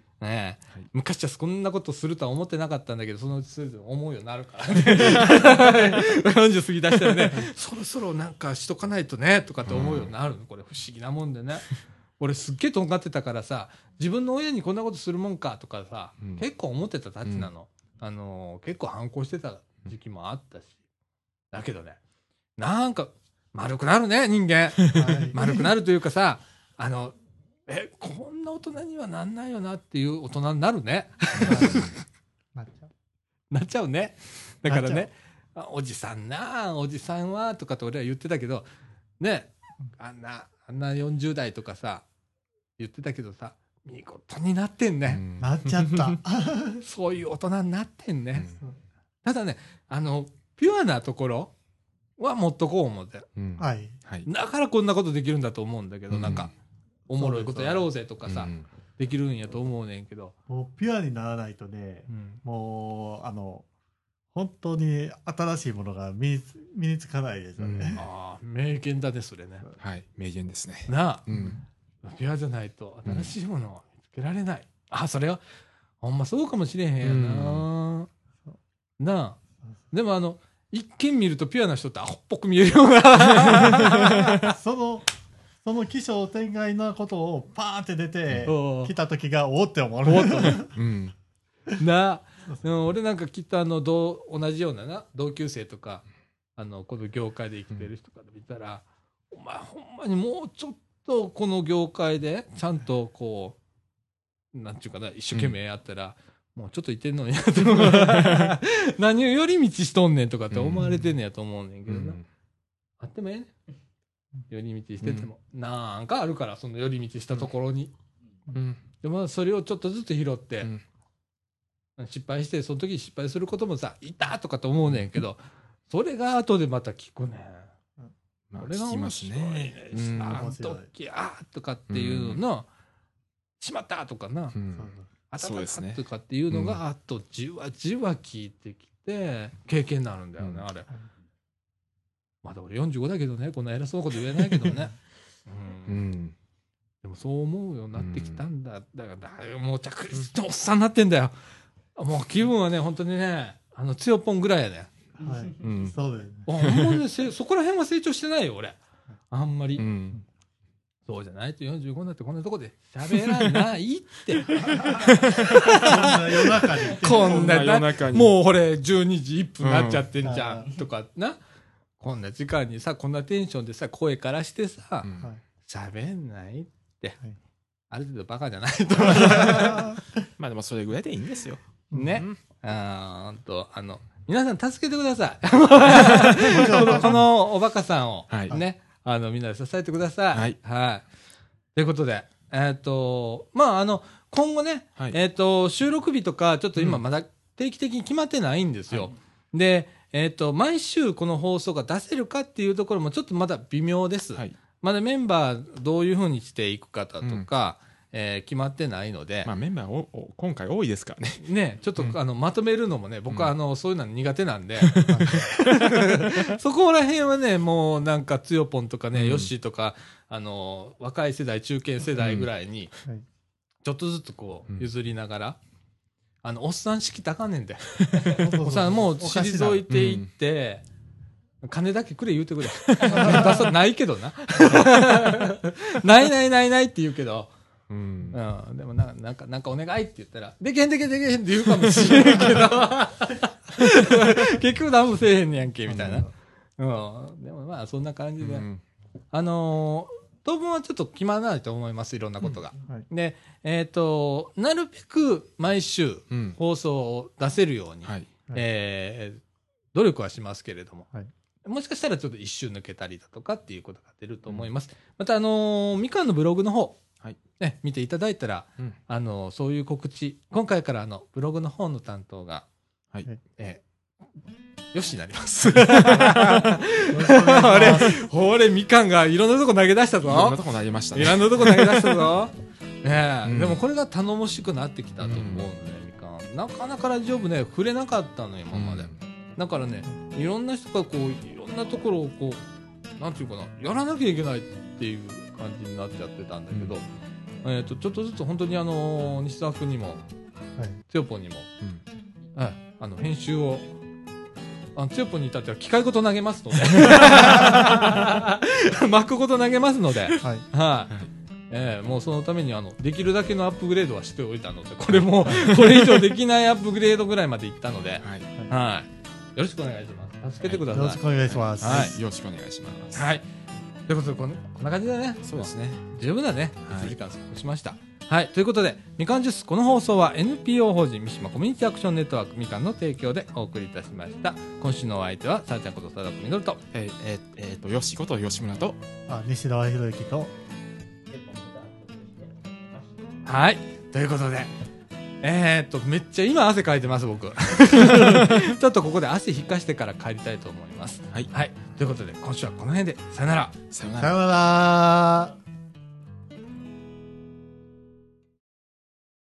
Speaker 1: 昔はこんなことするとは思ってなかったんだけど、そのうちすると思うようになるからね。40過ぎ出したらね、そろそろなんかしとかないとね、とかって思うようになるの。これ不思議なもんでね。俺すっげえとんがってたからさ、自分の親にこんなことするもんかとかさ、
Speaker 2: うん
Speaker 1: 結構思ってたたちなの。あのー結構反抗してた時期もあったし。だけどね、なんか丸くなるね、人間。
Speaker 3: はい
Speaker 1: 丸くなるというかさ、あの、え、こんな大人にはなんないよなっていう大人になるね。
Speaker 3: なっちゃう
Speaker 1: なっちゃうね。だからね、あおじさんなあ、おじさんは、とかって俺は言ってたけど、ね、あんな、あんな40代とかさ、言ってたけどさ、見事になってんね。
Speaker 2: うん
Speaker 3: なっちゃった。
Speaker 1: そういう大人になってんね。
Speaker 2: うん
Speaker 1: ただね、あの、ピュアなところは持っとこう思って。
Speaker 2: うん
Speaker 3: はい。
Speaker 2: はい。
Speaker 1: だからこんなことできるんだと思うんだけど、
Speaker 2: うん
Speaker 1: なんか、おもろいことやろうぜとかさ、
Speaker 2: うん
Speaker 1: できるんやと思うねんけど、
Speaker 3: もうピュアにならないとね、
Speaker 1: うん
Speaker 3: もう、あの、本当に新しいものが身につ身につかないですよね。
Speaker 1: ああ、名言だね、それね。
Speaker 2: はい。名言ですね。
Speaker 1: なあ、
Speaker 2: うん。
Speaker 1: ピュアじゃないと新しいものを見つけられない。あ、それは、ほんまそうかもしれへんやな。なあ。でもあの、一見見るとピュアな人ってアホっぽく見えるような。
Speaker 3: その、その起承転外なことをパーンって出て来た時がおおって思う。
Speaker 1: おっとね
Speaker 2: うん。
Speaker 1: な俺なんかきっとあの、同同じようなな、同級生とか、あの、この業界で生きてる人から見たら、お前ほんまにもうちょっとこの業界で、ちゃんとこう、なんちゅうかな、一生懸命やったら、もうちょっといてんのにやと 何を寄り道しとんねんとかって思われてんねやと思うねんけどな。あってもええねん。寄り道してても。なんかあるから、その寄り道したところに。
Speaker 2: うん。
Speaker 1: でもそれをちょっとずつ拾って、
Speaker 2: うん
Speaker 1: 失敗して、その時に失敗することもさ、いたとかと思うねんけど、それが後でまた聞くねん。
Speaker 2: まあ、
Speaker 1: これが面白い
Speaker 2: ね。
Speaker 1: あの時、あーとかっていうのの、しまったとかな、
Speaker 2: うん
Speaker 1: あたたた
Speaker 2: そうですね
Speaker 1: とかっていうのが、あとじわじわ聞いてきて、経験になるんだよね、
Speaker 2: うん
Speaker 1: あれ。まだ俺45だけどね、こんな偉そうなこと言えないけどね。う
Speaker 2: うんん。
Speaker 1: でもそう思うようになってきたんだ。だから、もう着実におっさんになってんだよ。もう気分はね、本当にね、あの、つよぽんぐらいやね。
Speaker 3: はい。
Speaker 2: うん。
Speaker 3: そうですね。
Speaker 1: あんまね、せそこら辺は成長してないよ、俺。あんまり。
Speaker 2: うん。
Speaker 1: そうじゃないと45になってこんなとこで喋らないって。
Speaker 3: こんな夜中に。
Speaker 1: こんな
Speaker 2: 夜中に
Speaker 1: もうこれ12時1分になっちゃってんじゃん、とかな。こんな時間にさ、こんなテンションでさ、声からしてさ
Speaker 2: う、ん
Speaker 1: んないって、
Speaker 3: はい
Speaker 1: ある程度バカじゃないと。
Speaker 2: まあでもそれぐらいでいいんですよ。
Speaker 1: ね。
Speaker 2: うん
Speaker 1: あと、あの、皆さん助けてください。このこのおバカさんを、
Speaker 2: はい
Speaker 1: ね、あの、みんなで支えてください。
Speaker 2: はい
Speaker 1: はい。ということで、えっ、と、まあ、あの、今後ね、
Speaker 2: はい
Speaker 1: えっ、と、収録日とか、ちょっと今
Speaker 2: うん
Speaker 1: まだ定期的に決まってないんですよ。で、えっ、と、毎週この放送が出せるかっていうところもちょっとまだ微妙です。
Speaker 2: はい。
Speaker 1: まだメンバーどういうふうにしていくかだとか、えー決まってないので、
Speaker 2: まあメンバーおお今回多いですからね。
Speaker 1: ね、ちょっと、
Speaker 2: うん。
Speaker 1: あのまとめるのもね、僕は
Speaker 2: うん。
Speaker 1: あの、そういうの苦手なんで、そこら辺はね、もうなんか、つよぽんとかね、
Speaker 2: うん。
Speaker 1: ヨッシーとか、あの、若い世代、中堅世代ぐらいに、
Speaker 3: はい。
Speaker 1: ちょっとずつこ
Speaker 2: うん。
Speaker 1: う、譲りながら、あの、おっさん式高ねんで、おっさんもう退いていって、金だけくれ言うてくれ。出さないけどな。ないないないないって言うけど、
Speaker 2: うん。
Speaker 1: うん、でもななんか、なんかお願いって言ったら、でけへんでけへんでけへんって言うかもしれんけど、結局何もせえへんねやんけ、みたいな。うん。でもまあ、そんな感じで。
Speaker 2: うん
Speaker 1: あのー当分はちょっと決まらないと思います、いろんなことが。
Speaker 3: はい
Speaker 1: で、えっ、と、なるべく毎週
Speaker 2: うん。
Speaker 1: 放送を出せるように、
Speaker 2: はい。
Speaker 1: えー努力はしますけれども、
Speaker 3: はい
Speaker 1: もしかしたらちょっと一周抜けたりだとかっていうことが出ると思います。また、あのーみかんのブログの方、
Speaker 2: はい
Speaker 1: ね、見ていただいたら、
Speaker 2: うん
Speaker 1: あのーそういう告知、今回からあの、ブログの方の担当が、
Speaker 2: はい
Speaker 1: えーよしになります。あれほれ、みかんがいろんなとこ投げ出した
Speaker 2: いろんな
Speaker 1: ぞ
Speaker 2: と。こなりました
Speaker 1: い
Speaker 2: ね。
Speaker 1: ろんなとこ投げ出したぞ。ねえ
Speaker 2: うん
Speaker 1: でもこれが頼もしくなってきたと思うんだよ、みかん。なかなかラジオ部ね、触れなかったのよ、今まで。だからね、いろんな人がこう、いろんなところをこう、なんていうかな、やらなきゃいけないっていう感じになっちゃってたんだけど、えっ、と、ちょっとずつ本当にあのー西澤君にも、
Speaker 3: はい。
Speaker 1: つよぽんにも、
Speaker 2: うん。
Speaker 1: はい、あの、編集を、あの、つよぽんに至っては機械ごと投げますので、巻くごと投げますので、はい、
Speaker 3: はい。
Speaker 1: ええもうそのためにあのできるだけのアップグレードはしておいたのでこれもこれ以上できないアップグレードぐらいまでいったので、
Speaker 2: はい。
Speaker 1: はい、よろしくお願いします。助けてください、
Speaker 3: よろしくお願いします。
Speaker 1: はい。
Speaker 2: よろしくお願いします。
Speaker 1: はいということでこんこんな感じでね。
Speaker 2: そうですね。
Speaker 1: 十分だね。
Speaker 2: はい。
Speaker 1: 1時間過ごしました、はい、ということでみかんジュースこの放送は NPO 法人三島コミュニティアクションネットワークみかんの提供でお送りいたしました。今週のお相手はさあちゃんこと佐々木みのると。
Speaker 2: えーえーえーと、よしこと吉村と、
Speaker 3: あ西田博之と、
Speaker 1: はい。ということで、えー、っと、めっちゃ今汗かいてます、僕。ちょっとここで汗引かしてから帰りたいと思います。
Speaker 2: はい。
Speaker 1: はい。ということで、今週はこの辺で、さよなら。
Speaker 2: さようなら
Speaker 3: さようなら。